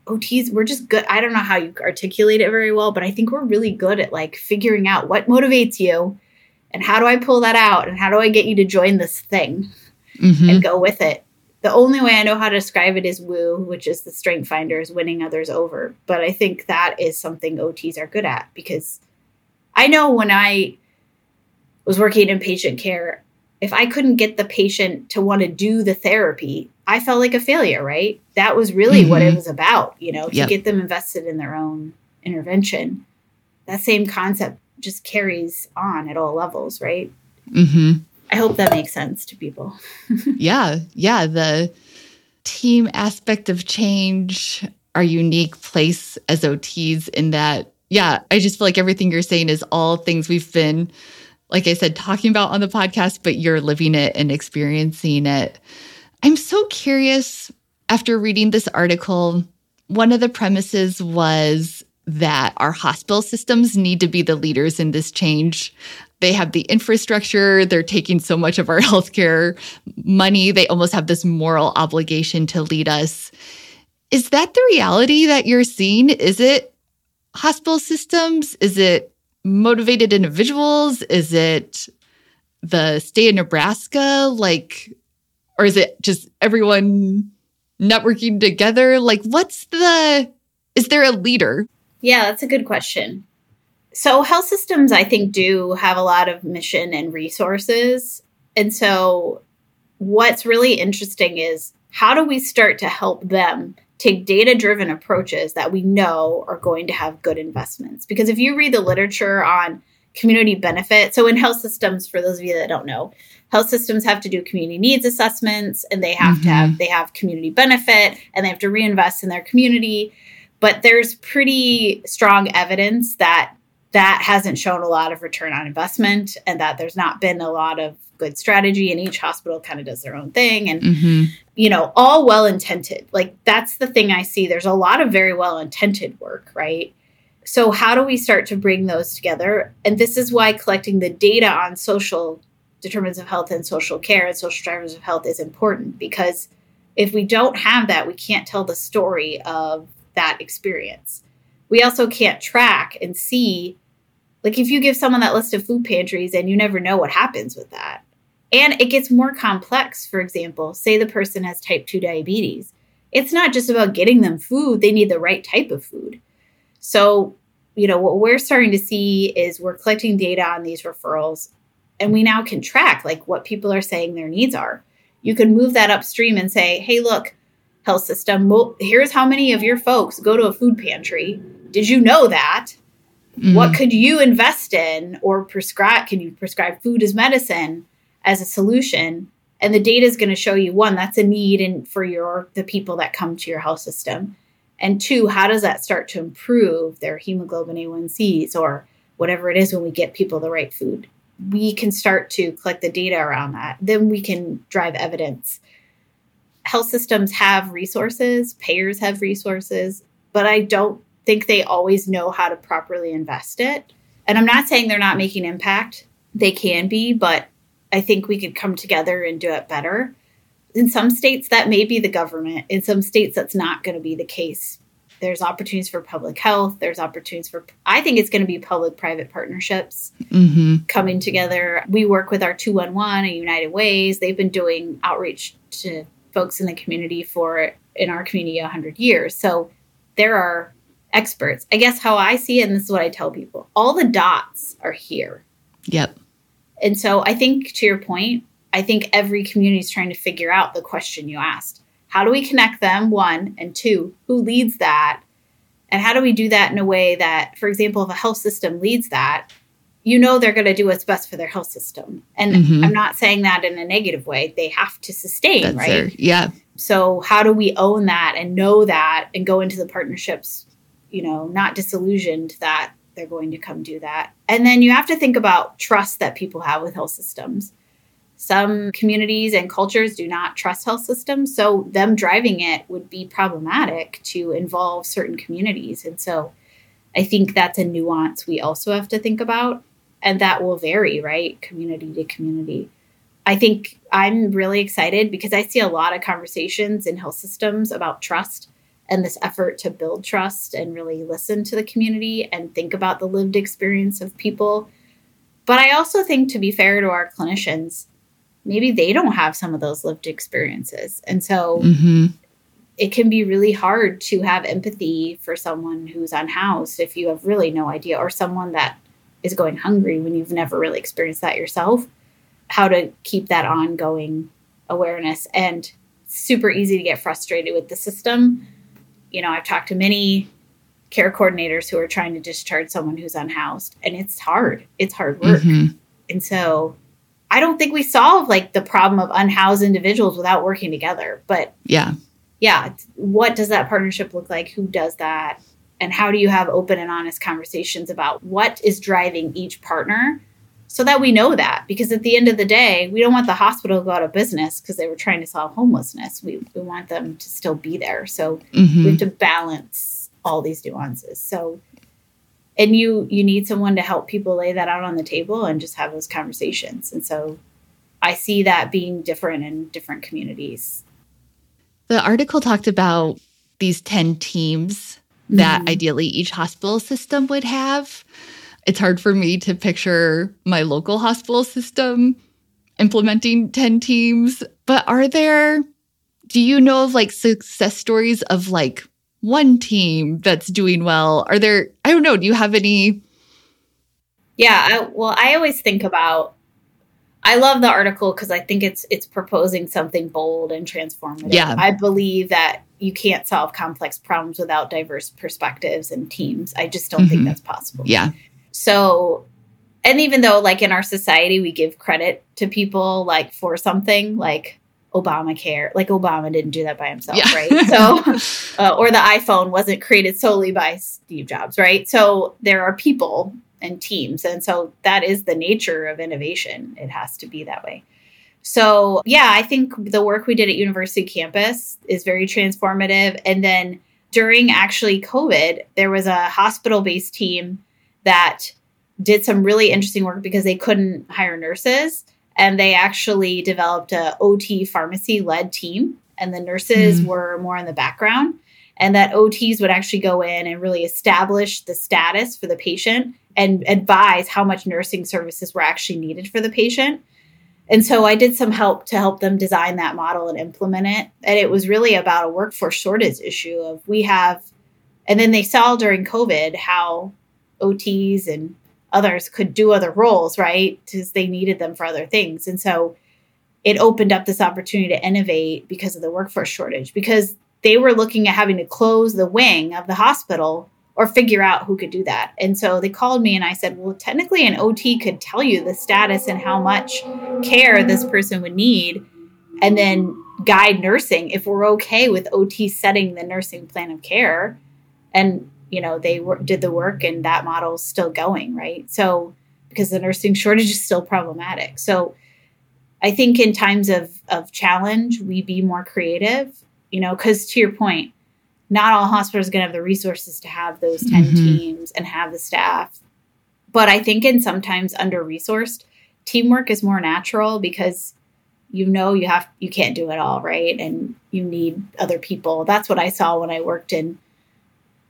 OTs, we're just good. I don't know how you articulate it very well, but I think we're really good at like figuring out what motivates you and how do I pull that out and how do I get you to join this thing? Mm-hmm. and go with it. The only way I know how to describe it is woo, which is the strength finders winning others over. But I think that is something OTs are good at because I know when I was working in patient care, if I couldn't get the patient to want to do the therapy, I felt like a failure, right? That was really what it Mhm. was about, you know, to Yep. get them invested in their own intervention. That same concept just carries on at all levels, right? Mm-hmm. I hope that makes sense to people. <laughs> yeah yeah the team aspect of change our unique place as ots in that yeah i just feel like everything you're saying is all things we've been like i said talking about on the podcast but you're living it and experiencing it. I'm so curious after reading this article one of the premises was that our hospital systems need to be the leaders in this change. They have the infrastructure they're taking so much of our <laughs> healthcare money they almost have this moral obligation to lead us. Is that the reality that you're seeing? Is it hospital systems? Is it motivated individuals is it the state of nebraska like or is it just everyone networking together like what's the is there a leader Yeah, that's a good question. So, health systems, I think, do have a lot of mission and resources. And so, what's really interesting is how do we start to help them take data driven approaches that we know are going to have good investments? Because if you read the literature on community benefit, so in health systems, for those of you that don't know, health systems have to do community needs assessments and they have to mm-hmm. have they have community benefit and they have to reinvest in their community but there's pretty strong evidence that that hasn't shown a lot of return on investment and that there's not been a lot of good strategy and each hospital kind of does their own thing and mm-hmm. you know all well intended like that's the thing i see. There's a lot of very well intended work right? So how do we start to bring those together? And this is why collecting the data on social determinants of health and social care and social drivers of health is important because if we don't have that we can't tell the story of that experience. We also can't track and see like if you give someone that list of food pantries and you never know what happens with that and it gets more complex for example say the person has type 2 diabetes it's not just about getting them food they need the right type of food so you know what we're starting to see is we're collecting data on these referrals And we now can track like what people are saying their needs are. You can move that upstream and say, hey, look, health system, here's how many of your folks go to a food pantry. Did you know that? Mm-hmm. What could you invest in or prescribe? Can you prescribe food as medicine as a solution? And the data is going to show you one, that's a need in, for your the people that come to your health system. And two, how does that start to improve their hemoglobin A1Cs or whatever it is when we get people the right food? We can start to collect the data around that. Then we can drive evidence. Health systems have resources, payers have resources, but I don't think they always know how to properly invest it. And I'm not saying they're not making impact. They can be, but I think we could come together and do it better. In some states that may be the government. In some states that's not going to be the case. There's opportunities for public health. There's opportunities for i think it's going to be public private partnerships mm-hmm. coming together. We work with our 211 and united ways. They've been doing outreach to folks in the community for in our community 100 years. So there are experts i guess how i see it and this is what i tell people all the dots are here yep and so i think to your point I think every community is trying to figure out the question you asked. How do we connect them? One, and two, who leads that? And how do we do that in a way that, for example, if a health system leads that, you know they're going to do what's best for their health system. And mm-hmm. I'm not saying that in a negative way. They have to sustain, That's right? Their, yeah. So how do we own that and know that and go into the partnerships, you know, not disillusioned that they're going to come do that. And then you have to think about trust that people have with health systems some communities and cultures do not trust health systems. So, them driving it would be problematic to involve certain communities. And so, I think that's a nuance we also have to think about. And that will vary, right? Community to community. I think I'm really excited because I see a lot of conversations in health systems about trust and this effort to build trust and really listen to the community and think about the lived experience of people. But I also think, to be fair to our clinicians, maybe they don't have some of those lived experiences. And so mm-hmm. it can be really hard to have empathy for someone who's unhoused if you have really no idea, or someone that is going hungry when you've never really experienced that yourself. How to keep that ongoing awareness and super easy to get frustrated with the system. You know, I've talked to many care coordinators who are trying to discharge someone who's unhoused, and it's hard. It's hard work. Mm-hmm. And so I don't think we solve like the problem of unhoused individuals without working together. But yeah. Yeah. What does that partnership look like? Who does that? And how do you have open and honest conversations about what is driving each partner so that we know that? Because at the end of the day, we don't want the hospital to go out of business because they were trying to solve homelessness. We, we want them to still be there. So mm-hmm. we have to balance all these nuances. So and you you need someone to help people lay that out on the table and just have those conversations and so i see that being different in different communities the article talked about these 10 teams that mm-hmm. ideally each hospital system would have it's hard for me to picture my local hospital system implementing 10 teams but are there do you know of like success stories of like one team that's doing well? Are there, I don't know, do you have any? Yeah, I, well, I always think about I love the article because I think it's it's proposing something bold and transformative. Yeah. I believe that you can't solve complex problems without diverse perspectives and teams. I just don't mm-hmm. think that's possible. Yeah. So and even though like in our society we give credit to people like for something like Obamacare. Like Obama didn't do that by himself, yeah. right? So, <laughs> uh, or the iPhone wasn't created solely by Steve Jobs, right? So there are people and teams. And so that is the nature of innovation. It has to be that way. So, yeah, I think the work we did at University Campus is very transformative. And then during actually COVID, there was a hospital based team that did some really interesting work because they couldn't hire nurses and they actually developed a OT pharmacy led team and the nurses mm. were more in the background and that OTs would actually go in and really establish the status for the patient and advise how much nursing services were actually needed for the patient. And so I did some help to help them design that model and implement it. And it was really about a workforce shortage issue of we have and then they saw during COVID how OTs and others could do other roles, right? Because they needed them for other things. And so it opened up this opportunity to innovate because of the workforce shortage, because they were looking at having to close the wing of the hospital or figure out who could do that. And so they called me and I said, well, technically an OT could tell you the status and how much care this person would need and then guide nursing if we're okay with OT setting the nursing plan of care. And, you know, they were, did the work and that model is still going, right? So, because the nursing shortage is still problematic. So, I think in times of, of challenge, we be more creative, you know, because to your point, not all hospitals are going to have the resources to have those 10 mm-hmm. teams and have the staff. But I think in sometimes under resourced, teamwork is more natural because you know you have you can't do it all right and you need other people that's what i saw when i worked in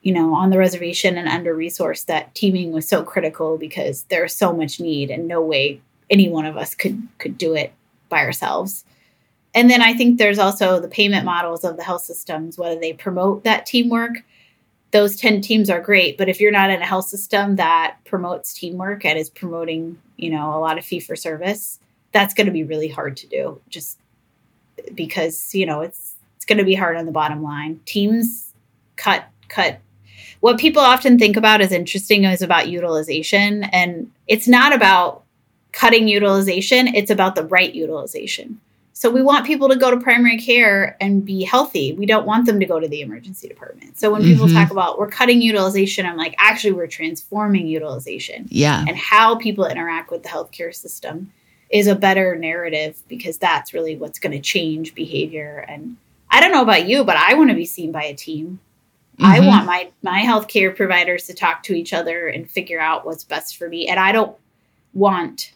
you know on the reservation and under resourced that teaming was so critical because there's so much need and no way any one of us could could do it by ourselves. And then i think there's also the payment models of the health systems whether they promote that teamwork. Those 10 teams are great but if you're not in a health system that promotes teamwork and is promoting you know a lot of fee for service that's going to be really hard to do just because you know it's it's going to be hard on the bottom line. Teams cut cut what people often think about as interesting is about utilization and it's not about cutting utilization it's about the right utilization. So we want people to go to primary care and be healthy. We don't want them to go to the emergency department. So when mm-hmm. people talk about we're cutting utilization i'm like actually we're transforming utilization. Yeah. And how people interact with the healthcare system is a better narrative because that's really what's going to change behavior. And i don't know about you but i want to be seen by a team mm-hmm. i want my my healthcare providers to talk to each other and figure out what's best for me and i don't want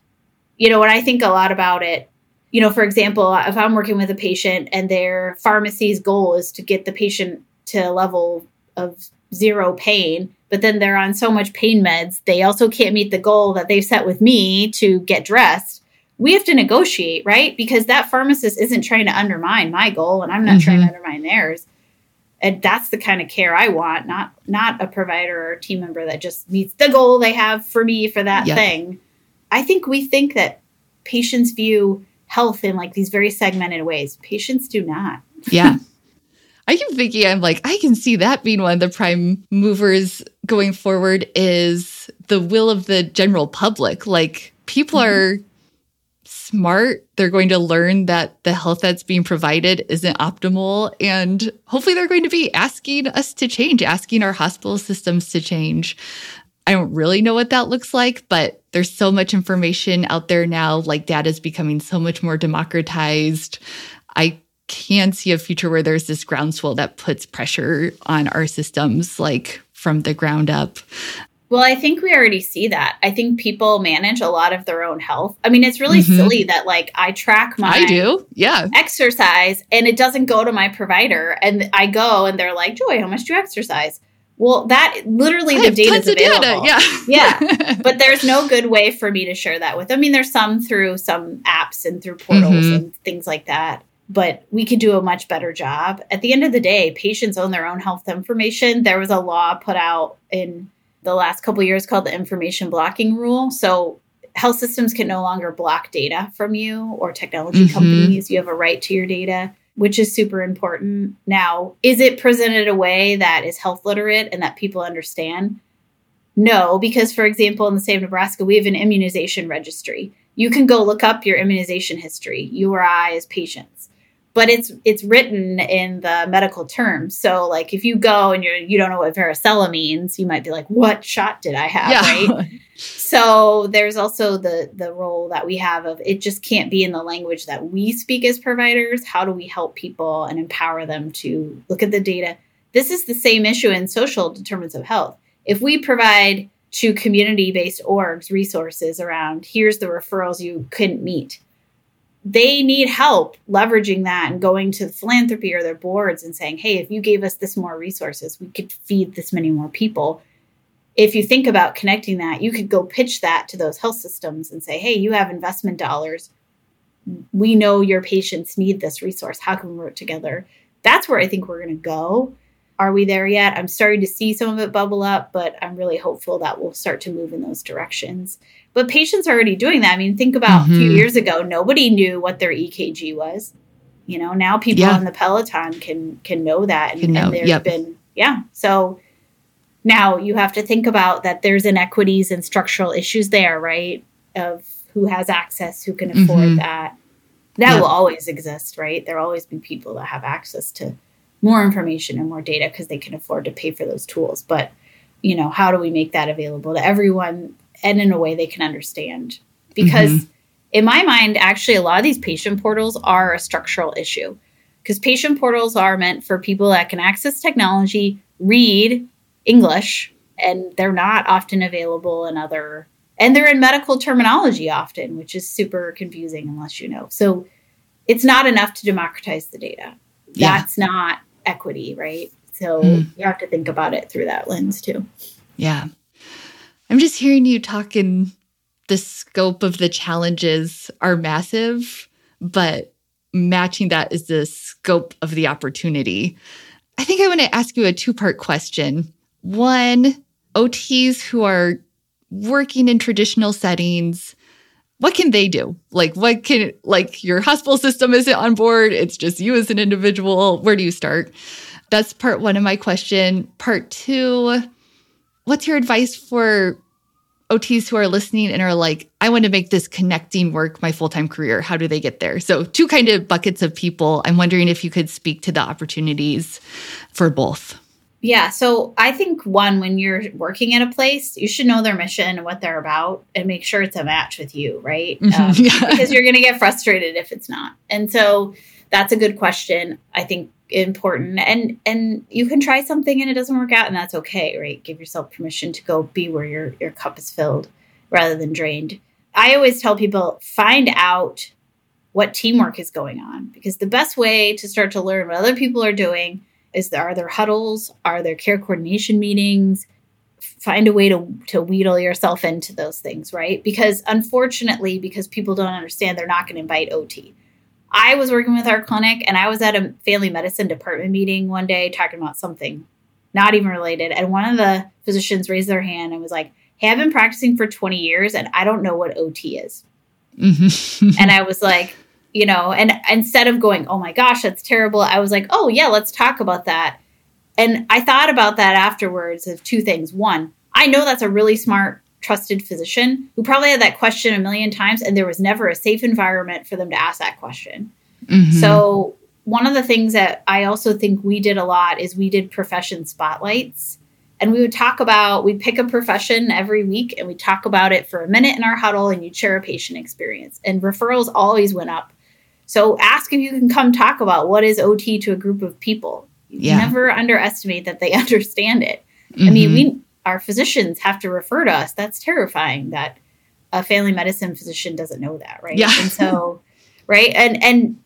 you know when i think a lot about it you know for example if i'm working with a patient and their pharmacy's goal is to get the patient to a level of zero pain but then they're on so much pain meds they also can't meet the goal that they've set with me to get dressed we have to negotiate, right? Because that pharmacist isn't trying to undermine my goal and I'm not mm-hmm. trying to mm-hmm. undermine theirs. And that's the kind of care I want, not not a provider or team member that just meets the goal they have for me for that yep. thing. I think we think that patients view health in like these very segmented ways. Patients do not. Yeah. <laughs> I keep thinking, I'm like, I can see that being one of the prime movers going forward is the will of the general public. Like people mm-hmm. are smart, they're going to learn that the health that's being provided isn't optimal. And hopefully, they're going to be asking us to change, asking our hospital systems to change. I don't really know what that looks like, but there's so much information out there now. Like data is becoming so much more democratized. I can see a future where there's this groundswell that puts pressure on our systems, like from the ground up. Well, I think we already see that. I think people manage a lot of their own health. I mean, it's really mm-hmm. silly that like I track my I do. Yeah. exercise and it doesn't go to my provider and I go and they're like, "Joy, how much do you exercise?" Well, that literally I the data is available. Data. Yeah. yeah. <laughs> But there's no good way for me to share that with. I mean, there's some through some apps and through portals mm-hmm. and things like that but we could do a much better job. At the end of the day, patients own their own health information. There was a law put out in the last couple years called the information blocking rule. So health systems can no longer block data from you or technology mm-hmm. companies. You have a right to your data, which is super important. Now, is it presented a way that is health literate and that people understand? No, because for example, in the state of Nebraska, we have an immunization registry. You can go look up your immunization history, you or I as patients but it's it's written in the medical terms. So like if you go and you're you don't know what varicella means, you might be like, what shot did I have? Yeah. Right. <laughs> so there's also the the role that we have of it just can't be in the language that we speak as providers. How do we help people and empower them to look at the data? This is the same issue in social determinants of health. If we provide to community based orgs resources around here's the referrals you couldn't meet they need help leveraging that and going to philanthropy or their boards and saying, hey, if you gave us this more resources, we could feed this many more people. If you think about connecting that, you could go pitch that to those health systems and say, hey, you have investment dollars. We know your patients need this resource. How can we work together? That's where I think we're going to go. Are we there yet? I'm starting to see some of it bubble up, but I'm really hopeful that we'll start to move in those directions. But patients are already doing that. I mean, think about mm-hmm. a few mm-hmm. years ago, nobody knew what their EKG was. You know, now people yeah. on the Peloton can can know that, and, know. and there's yep. been yeah. So now you have to think about that. There's inequities and structural issues there, right? Of who has access, who can afford mm-hmm. that. That yep. will always exist, right? There'll always be people that have access to more information and more data because they can afford to pay for those tools. But you know, how do we make that available to everyone and in a way they can understand? Because mm-hmm in my mind, actually, a lot of these patient portals are a structural issue because patient portals are meant for people that can access technology, read English, and they're not often available in other, and they're in medical terminology often, which is super confusing unless you know. So it's not enough to democratize the data. Yeah. That's not equity, right? So mm. you have to think about it through that lens too. Yeah. I'm just hearing you talk talking the scope of the challenges are massive, but matching that is the scope of the opportunity. I think I want to ask you a two part question. One, OTs who are working in traditional settings, what can they do? Like, what can, like, your hospital system isn't on board, it's just you as an individual. Where do you start? That's part one of my question. Part two, what's your advice for OTs who are listening and are like, I want to make this connecting work my full time career. How do they get there? So, two kind of buckets of people. I'm wondering if you could speak to the opportunities for both. Yeah. So, I think one, when you're working at a place, you should know their mission and what they're about and make sure it's a match with you, right? Mm-hmm. Um, <laughs> yeah. Because you're going to get frustrated if it's not. And so, that's a good question. I think important and and you can try something and it doesn't work out and that's okay right give yourself permission to go be where your your cup is filled rather than drained i always tell people find out what teamwork is going on because the best way to start to learn what other people are doing is there are there huddles are there care coordination meetings find a way to to wheedle yourself into those things right because unfortunately because people don't understand they're not going to invite ot I was working with our clinic and I was at a family medicine department meeting one day talking about something not even related. And one of the physicians raised their hand and was like, Hey, I've been practicing for 20 years and I don't know what OT is. Mm-hmm. <laughs> and I was like, you know, and instead of going, Oh my gosh, that's terrible, I was like, Oh, yeah, let's talk about that. And I thought about that afterwards of two things. One, I know that's a really smart trusted physician who probably had that question a million times and there was never a safe environment for them to ask that question. Mm-hmm. So, one of the things that I also think we did a lot is we did profession spotlights. And we would talk about, we'd pick a profession every week and we talk about it for a minute in our huddle and you'd share a patient experience. And referrals always went up. So ask if you can come talk about what is OT to a group of people. Yeah. Never underestimate that they <laughs> understand it. Mm-hmm. I mean, mm-hmm. we our physicians have to refer to us. That's terrifying that a family medicine physician doesn't know that, right? Yeah. And so, <laughs> right? And and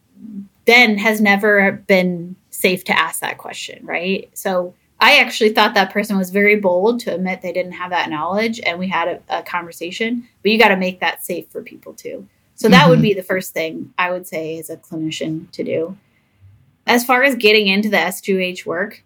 then has never been safe to ask that question, right? So I actually thought that person was very bold to admit they didn't have that knowledge and we had a, a conversation, but you got to make that safe for people too. So that mm-hmm. would be the first thing I would say as a clinician to do. As far as getting into the SDOH work,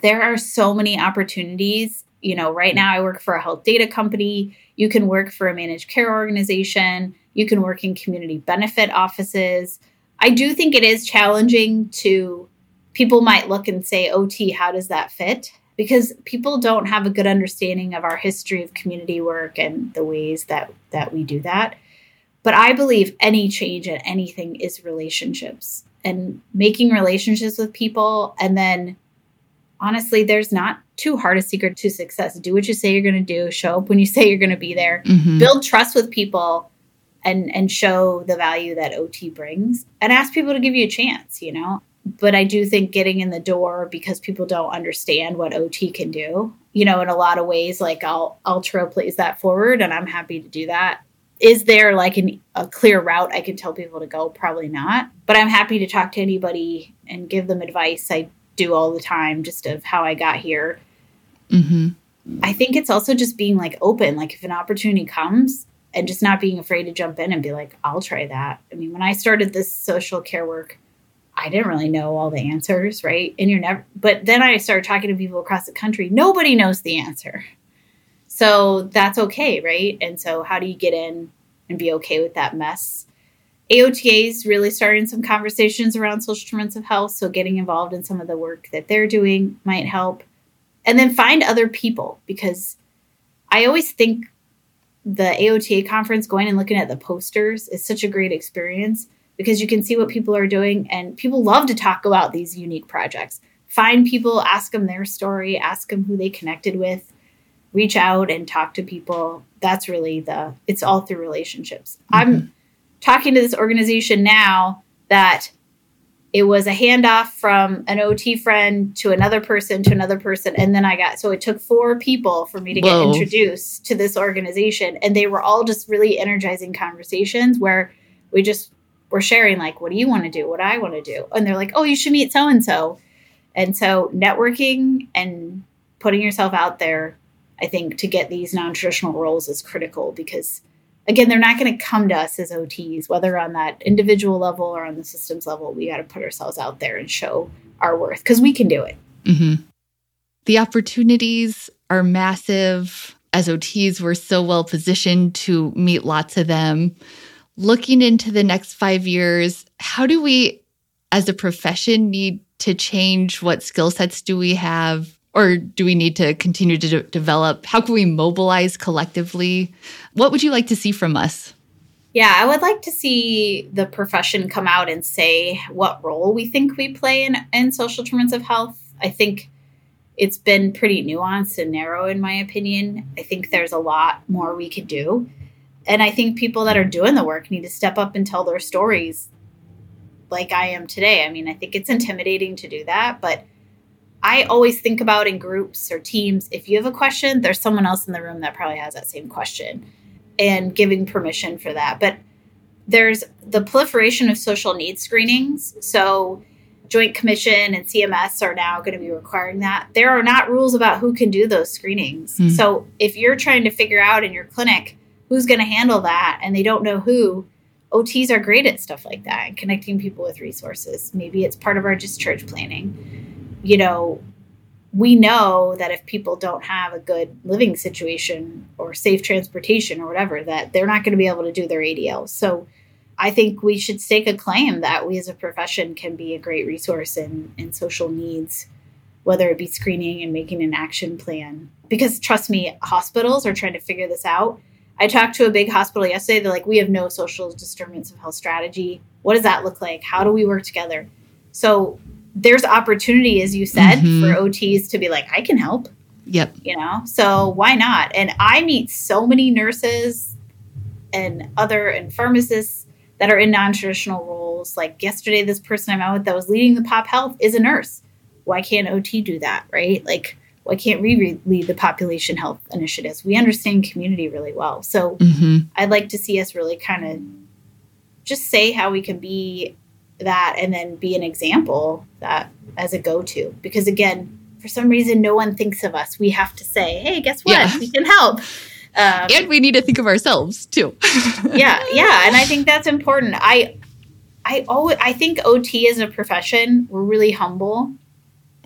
there are so many opportunities you know, right now I work for a health data company. You can work for a managed care organization. You can work in community benefit offices. I do think it is challenging to people might look and say, OT, how does that fit? Because people don't have a good understanding of our history of community work and the ways that that we do that. But I believe any change in anything is relationships and making relationships with people and then honestly, there's not too hard a secret to success. Do what you say you're going to do. Show up when you say you're going to be there. Mm-hmm. Build trust with people, and and show the value that OT brings, and ask people to give you a chance. You know. But I do think getting in the door because people don't understand what OT can do. You know, in a lot of ways, like I'll I'll trailblaze that forward, and I'm happy to do that. Is there like an, a clear route I can tell people to go? Probably not. But I'm happy to talk to anybody and give them advice. I do all the time, just of how I got here. Mm-hmm. I think it's also just being like open. Like if an opportunity comes and just not being afraid to jump in and be like, I'll try that. I mean, when I started this social care work, I I didn't really know all the answers, right? And you're never, but then I started talking to people across the country. Nobody knows the answer. So that's okay, right? And so, how do you get in and be okay with that mess? AOTA is really starting some conversations around social determinants of health. So, getting involved in some of the work that they're doing might help. And then find other people because I always think the AOTA conference, going and looking at the posters, is such a great experience because you can see what people are doing and people love to talk about these unique projects. Find people, ask them their story, ask them who they connected with, reach out and talk to people. That's really the, it's all through relationships. Mm-hmm. I'm talking to this organization now that it was a handoff from an OT friend to another person to another person. And then I got, so it took four people for me to Whoa. get introduced to this organization. And they were all just really energizing conversations where we just were sharing, like, what do you want to do? What I want to do? And they're like, oh, you should meet so and so. And so networking and putting yourself out there, I think, to get these non traditional roles is critical because again, they're not going to come to us as OTs, whether on that individual level or on the systems level. We got to put ourselves out there and show our worth because we can do it. Mm-hmm. The opportunities are massive. As OTs, we're so well positioned to meet lots of them. Looking into the next five years, how do we, as a profession, need to change? What skill sets do we have? Or do we need to continue to de- develop? How can we mobilize collectively? What would you like to see from us? Yeah, I would like to see the profession come out and say what role we think we play in, in social determinants of health. I think it's been pretty nuanced and narrow, in my opinion. I think there's a lot more we could do. And I think people that are doing the work need to step up and tell their stories like I am today. I mean, I think it's intimidating to do that, but I always think about in groups or teams, if you have a question, there's someone else in the room that probably has that same question and giving permission for that. But there's the proliferation of social needs screenings. So, Joint Commission and CMS are now going to be requiring that. There are not rules about who can do those screenings. Mm. So, if you're trying to figure out in your clinic who's going to handle that and they don't know who, OTs are great at stuff like that and connecting people with resources. Maybe it's part of our discharge planning you know, we know that if people don't have a good living situation or safe transportation or whatever, that they're not going to be able to do their ADL. So I think we should stake a claim that we as a profession can be a great resource in, in social needs, whether it be screening and making an action plan. Because trust me, hospitals are trying to figure this out. I talked to a big hospital yesterday. They're like, we have no social determinants of health strategy. What does that look like? How do we work together? So there's opportunity, as you said, mm-hmm. for OTs to be like, I can help. Yep. You know, so why not? And I meet so many nurses and other and pharmacists that are in non-traditional roles. Like yesterday, this person I met with that was leading the pop health is a nurse. Why can't OT do that? Right? Like, why can't we lead the population health initiatives? We understand community really well. So mm-hmm. I'd like to see us really kind of just say how we can be that and then be an example that as a go-to. Because again for some reason no one thinks of us. We have to say hey guess what? Yeah. we can help. Um, and we need to think of ourselves too. <laughs> Yeah yeah. And i think that's important. I i always i think ot as a profession. We're really humble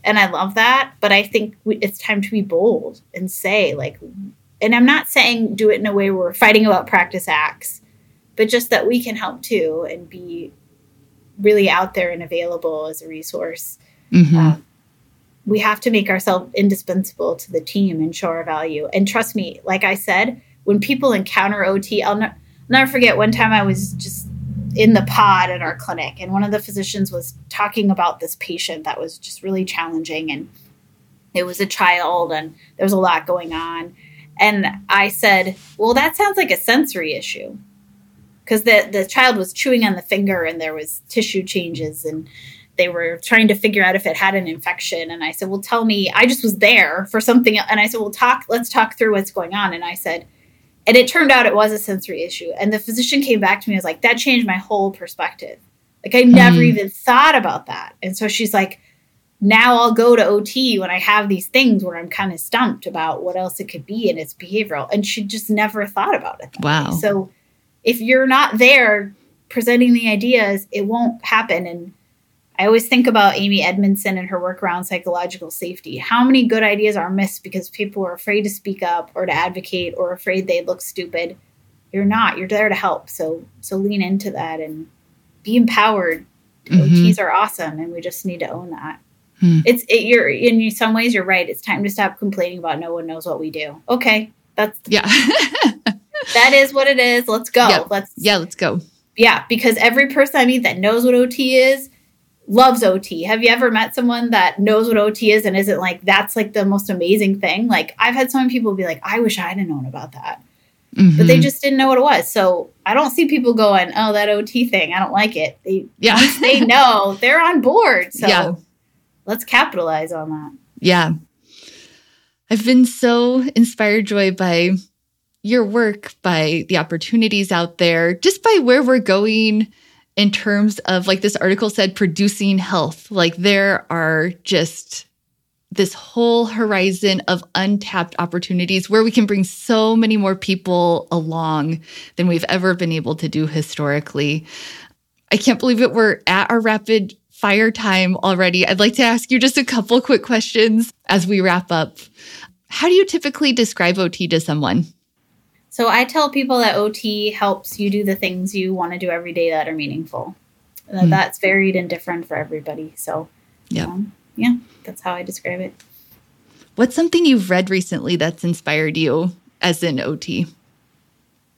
and i love that. But i think we, it's time to be bold and say like and i'm not saying do it in a way where we're fighting about practice acts but just that we can help too and be really out there and available as a resource. Mm-hmm. Um, we have to make ourselves indispensable to the team and show our value. And trust me, like I said, when people encounter OT, I'll, ne- I'll never forget one time I was just in the pod at our clinic, and one of the physicians was talking about this patient that was just really challenging. And it was a child, and there was a lot going on. And I said, Well, that sounds like a sensory issue because the the child was chewing on the finger and there was tissue changes and they were trying to figure out if it had an infection. And i said well tell me i just was there for something and i said well talk let's talk through what's going on. And i said and it turned out it was a sensory issue. And the physician came back to me and was like that changed my whole perspective. Like i never mm. even thought about that. And so she's like now i'll go to ot when i have these things where i'm kind of stumped about what else it could be and it's behavioral. And she just never thought about it. Wow. Way. so if you're not there presenting the ideas, it won't happen. And I always think about Amy Edmondson and her work around psychological safety. How many good ideas are missed because people are afraid to speak up or to advocate or afraid they look stupid? You're not. You're there to help. So so lean into that and be empowered. Mm-hmm. OTs are awesome, and we just need to own that. Hmm. It's it, you're in some ways you're right. It's time to stop complaining about no one knows what we do. Okay, that's yeah. <laughs> that is what it is. Let's go. Yeah. Let's yeah. Let's go. Yeah, because every person I meet that knows what OT is loves OT. Have you ever met someone that knows what OT is and isn't like that's like the most amazing thing? Like I've had so many people be like, I wish I'd have known about that. Mm-hmm. But they mm-hmm. just didn't know what it was. So I don't see people going, Oh, that OT thing, I don't like it. They yeah. they <laughs> know, they're on board. So yeah. let's capitalize on that. Yeah. I've been so inspired, Joy, by your work, by the opportunities out there, just by where we're going in terms of like this article said producing health. Like there are just this whole horizon of untapped opportunities where we can bring so many more people along than we've ever been able to do historically. I can't believe it. We're at our rapid fire time already. I'd like to ask you just a couple quick questions as we wrap up. How do you typically describe ot to someone so I tell people that OT helps you do the things you want to do every day that are meaningful. Mm. That's varied and different for everybody. So, yeah, um, yeah, that's how I describe it. What's something you've read recently that's inspired you as an OT?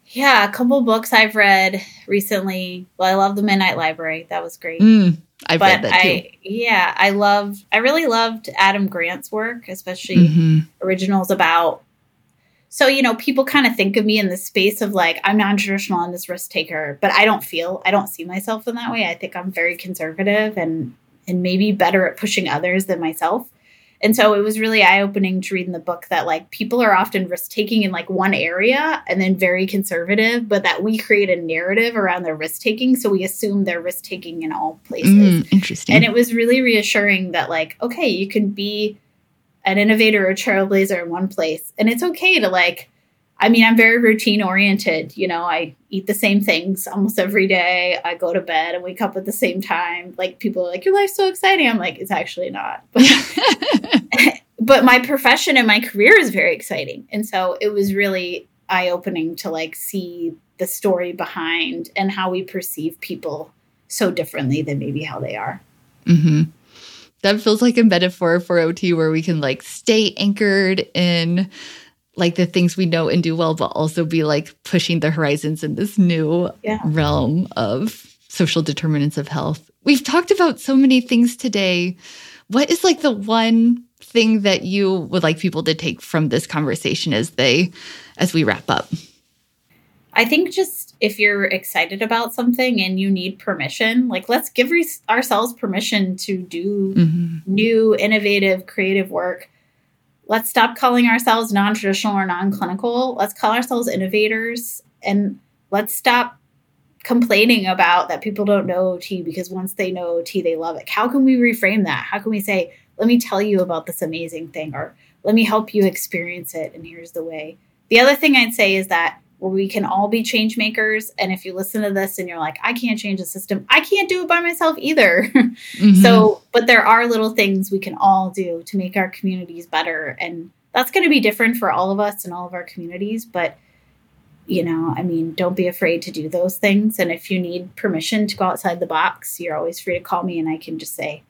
Yeah, a couple books I've read recently. Well, I love the Midnight Library. That was great. Mm, I've but read that too. I, yeah, I love. I really loved Adam Grant's work, especially mm-hmm. originals about so, you know, people kind of think of me in the space of like, I'm non traditional, I'm this risk taker, but I don't feel, I don't see myself in that way. I think I'm very conservative and, and maybe better at pushing others than myself. And so it was really eye opening to read in the book that like people are often risk taking in like one area and then very conservative, but that we create a narrative around their risk taking. So we assume they're risk taking in all places. Mm, interesting. And it was really reassuring that like, okay, you can be an innovator or trailblazer in one place. And it's okay to like, I mean, I'm very routine oriented. You know, I eat the same things almost every day. I go to bed and wake up at the same time. Like people are like, your life's so exciting. I'm like, it's actually not. <laughs> But, <laughs> but my profession and my career is very exciting. And so it was really eye opening to like see the story behind and how we perceive people so differently than maybe how they are. Mm-hmm that feels like a metaphor for OT where we can like stay anchored in like the things we know and do well, but also be like pushing the horizons in this new yeah. realm of social determinants of health. We've talked about so many things today. What is like the one thing that you would like people to take from this conversation as they as we wrap up? I think just if you're excited about something and you need permission, like let's give re- ourselves permission to do mm-hmm. new, innovative, creative work. Let's stop calling ourselves non traditional or non clinical. Let's call ourselves innovators and let's stop complaining about that people don't know OT because once they know OT, they love it. How can we reframe that? How can we say, let me tell you about this amazing thing or let me help you experience it and here's the way. The other thing I'd say is that where we can all be change makers. And if you listen to this and you're like, I can't change the system, I can't do it by myself either. <laughs> Mm-hmm. so, but there are little things we can all do to make our communities better. And that's going to be different for all of us and all of our communities. But, you know, I mean, don't be afraid to do those things. And if you need permission to go outside the box, you're always free to call me and I can just say,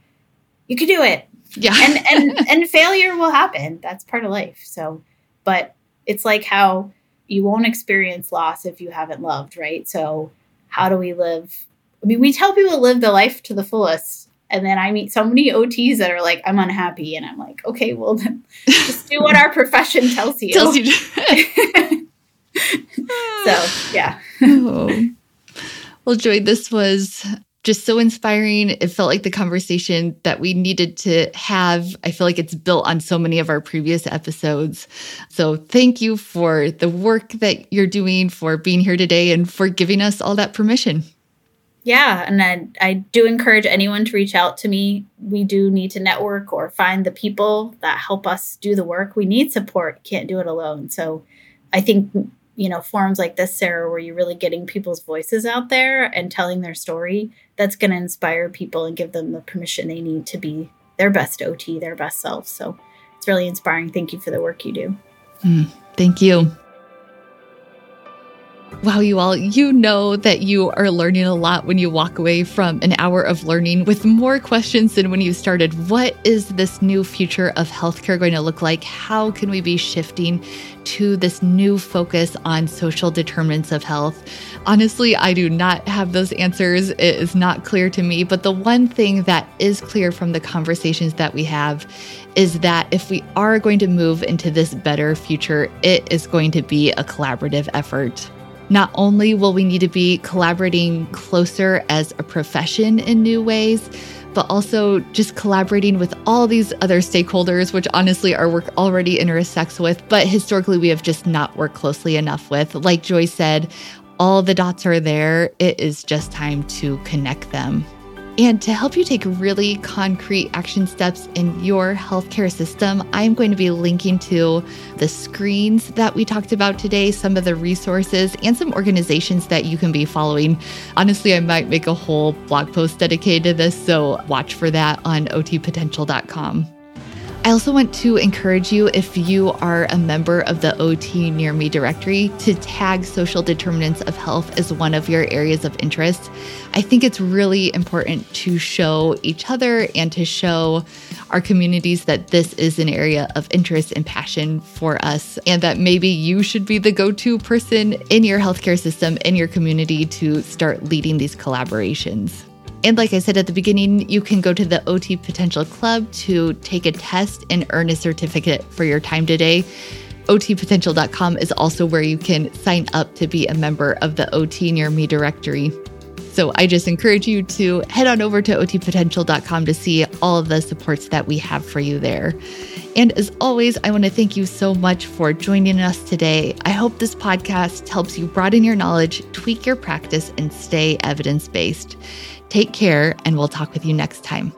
you can do it. Yeah. and, and, <laughs> and failure will happen. That's part of life. So, but it's like how, you won't experience loss if you haven't loved, right? So, how do we live? I mean, we tell people to live the life to the fullest. And then I meet so many OTs that are like, I'm unhappy. And I'm like, okay, well, then <laughs> just do what our profession tells you. Tells you. <laughs> <laughs> so, yeah. oh. Well, Joy, this was just so inspiring. It felt like the conversation that we needed to have. I feel like it's built on so many of our previous episodes. So thank you for the work that you're doing, for being here today, and for giving us all that permission. Yeah, and I, I do encourage anyone to reach out to me. We do need to network or find the people that help us do the work. We need support, can't do it alone. So I think you know, forums like this, Sarah, where you're really getting people's voices out there and telling their story, that's going to inspire people and give them the permission they need to be their best OT, their best self. So it's really inspiring. Thank you for the work you do. Mm, thank you. Wow, you all, you know that you are learning a lot when you walk away from an hour of learning with more questions than when you started. What is this new future of healthcare going to look like? How can we be shifting to this new focus on social determinants of health? Honestly, I do not have those answers. It is not clear to me. But the one thing that is clear from the conversations that we have is that if we are going to move into this better future, it is going to be a collaborative effort. Not only will we need to be collaborating closer as a profession in new ways, but also just collaborating with all these other stakeholders, which honestly our work already intersects with, but historically we have just not worked closely enough with. Like Joy said, all the dots are there. It is just time to connect them. And to help you take really concrete action steps in your healthcare system, I'm going to be linking to the screens that we talked about today, some of the resources, and some organizations that you can be following. Honestly, I might make a whole blog post dedicated to this, so watch for that on otpotential.com. I also want to encourage you, if you are a member of the OT Near Me directory, to tag social determinants of health as one of your areas of interest. I think it's really important to show each other and to show our communities that this is an area of interest and passion for us, and that maybe you should be the go to person in your healthcare system, in your community to start leading these collaborations. And like I said at the beginning, you can go to the OT Potential Club to take a test and earn a certificate for your time today. OTpotential.com is also where you can sign up to be a member of the OT Near Me directory. So I just encourage you to head on over to otpotential.com to see all of the supports that we have for you there. And as always, I want to thank you so much for joining us today. I hope this podcast helps you broaden your knowledge, tweak your practice, and stay evidence based. Take care, and we'll talk with you next time.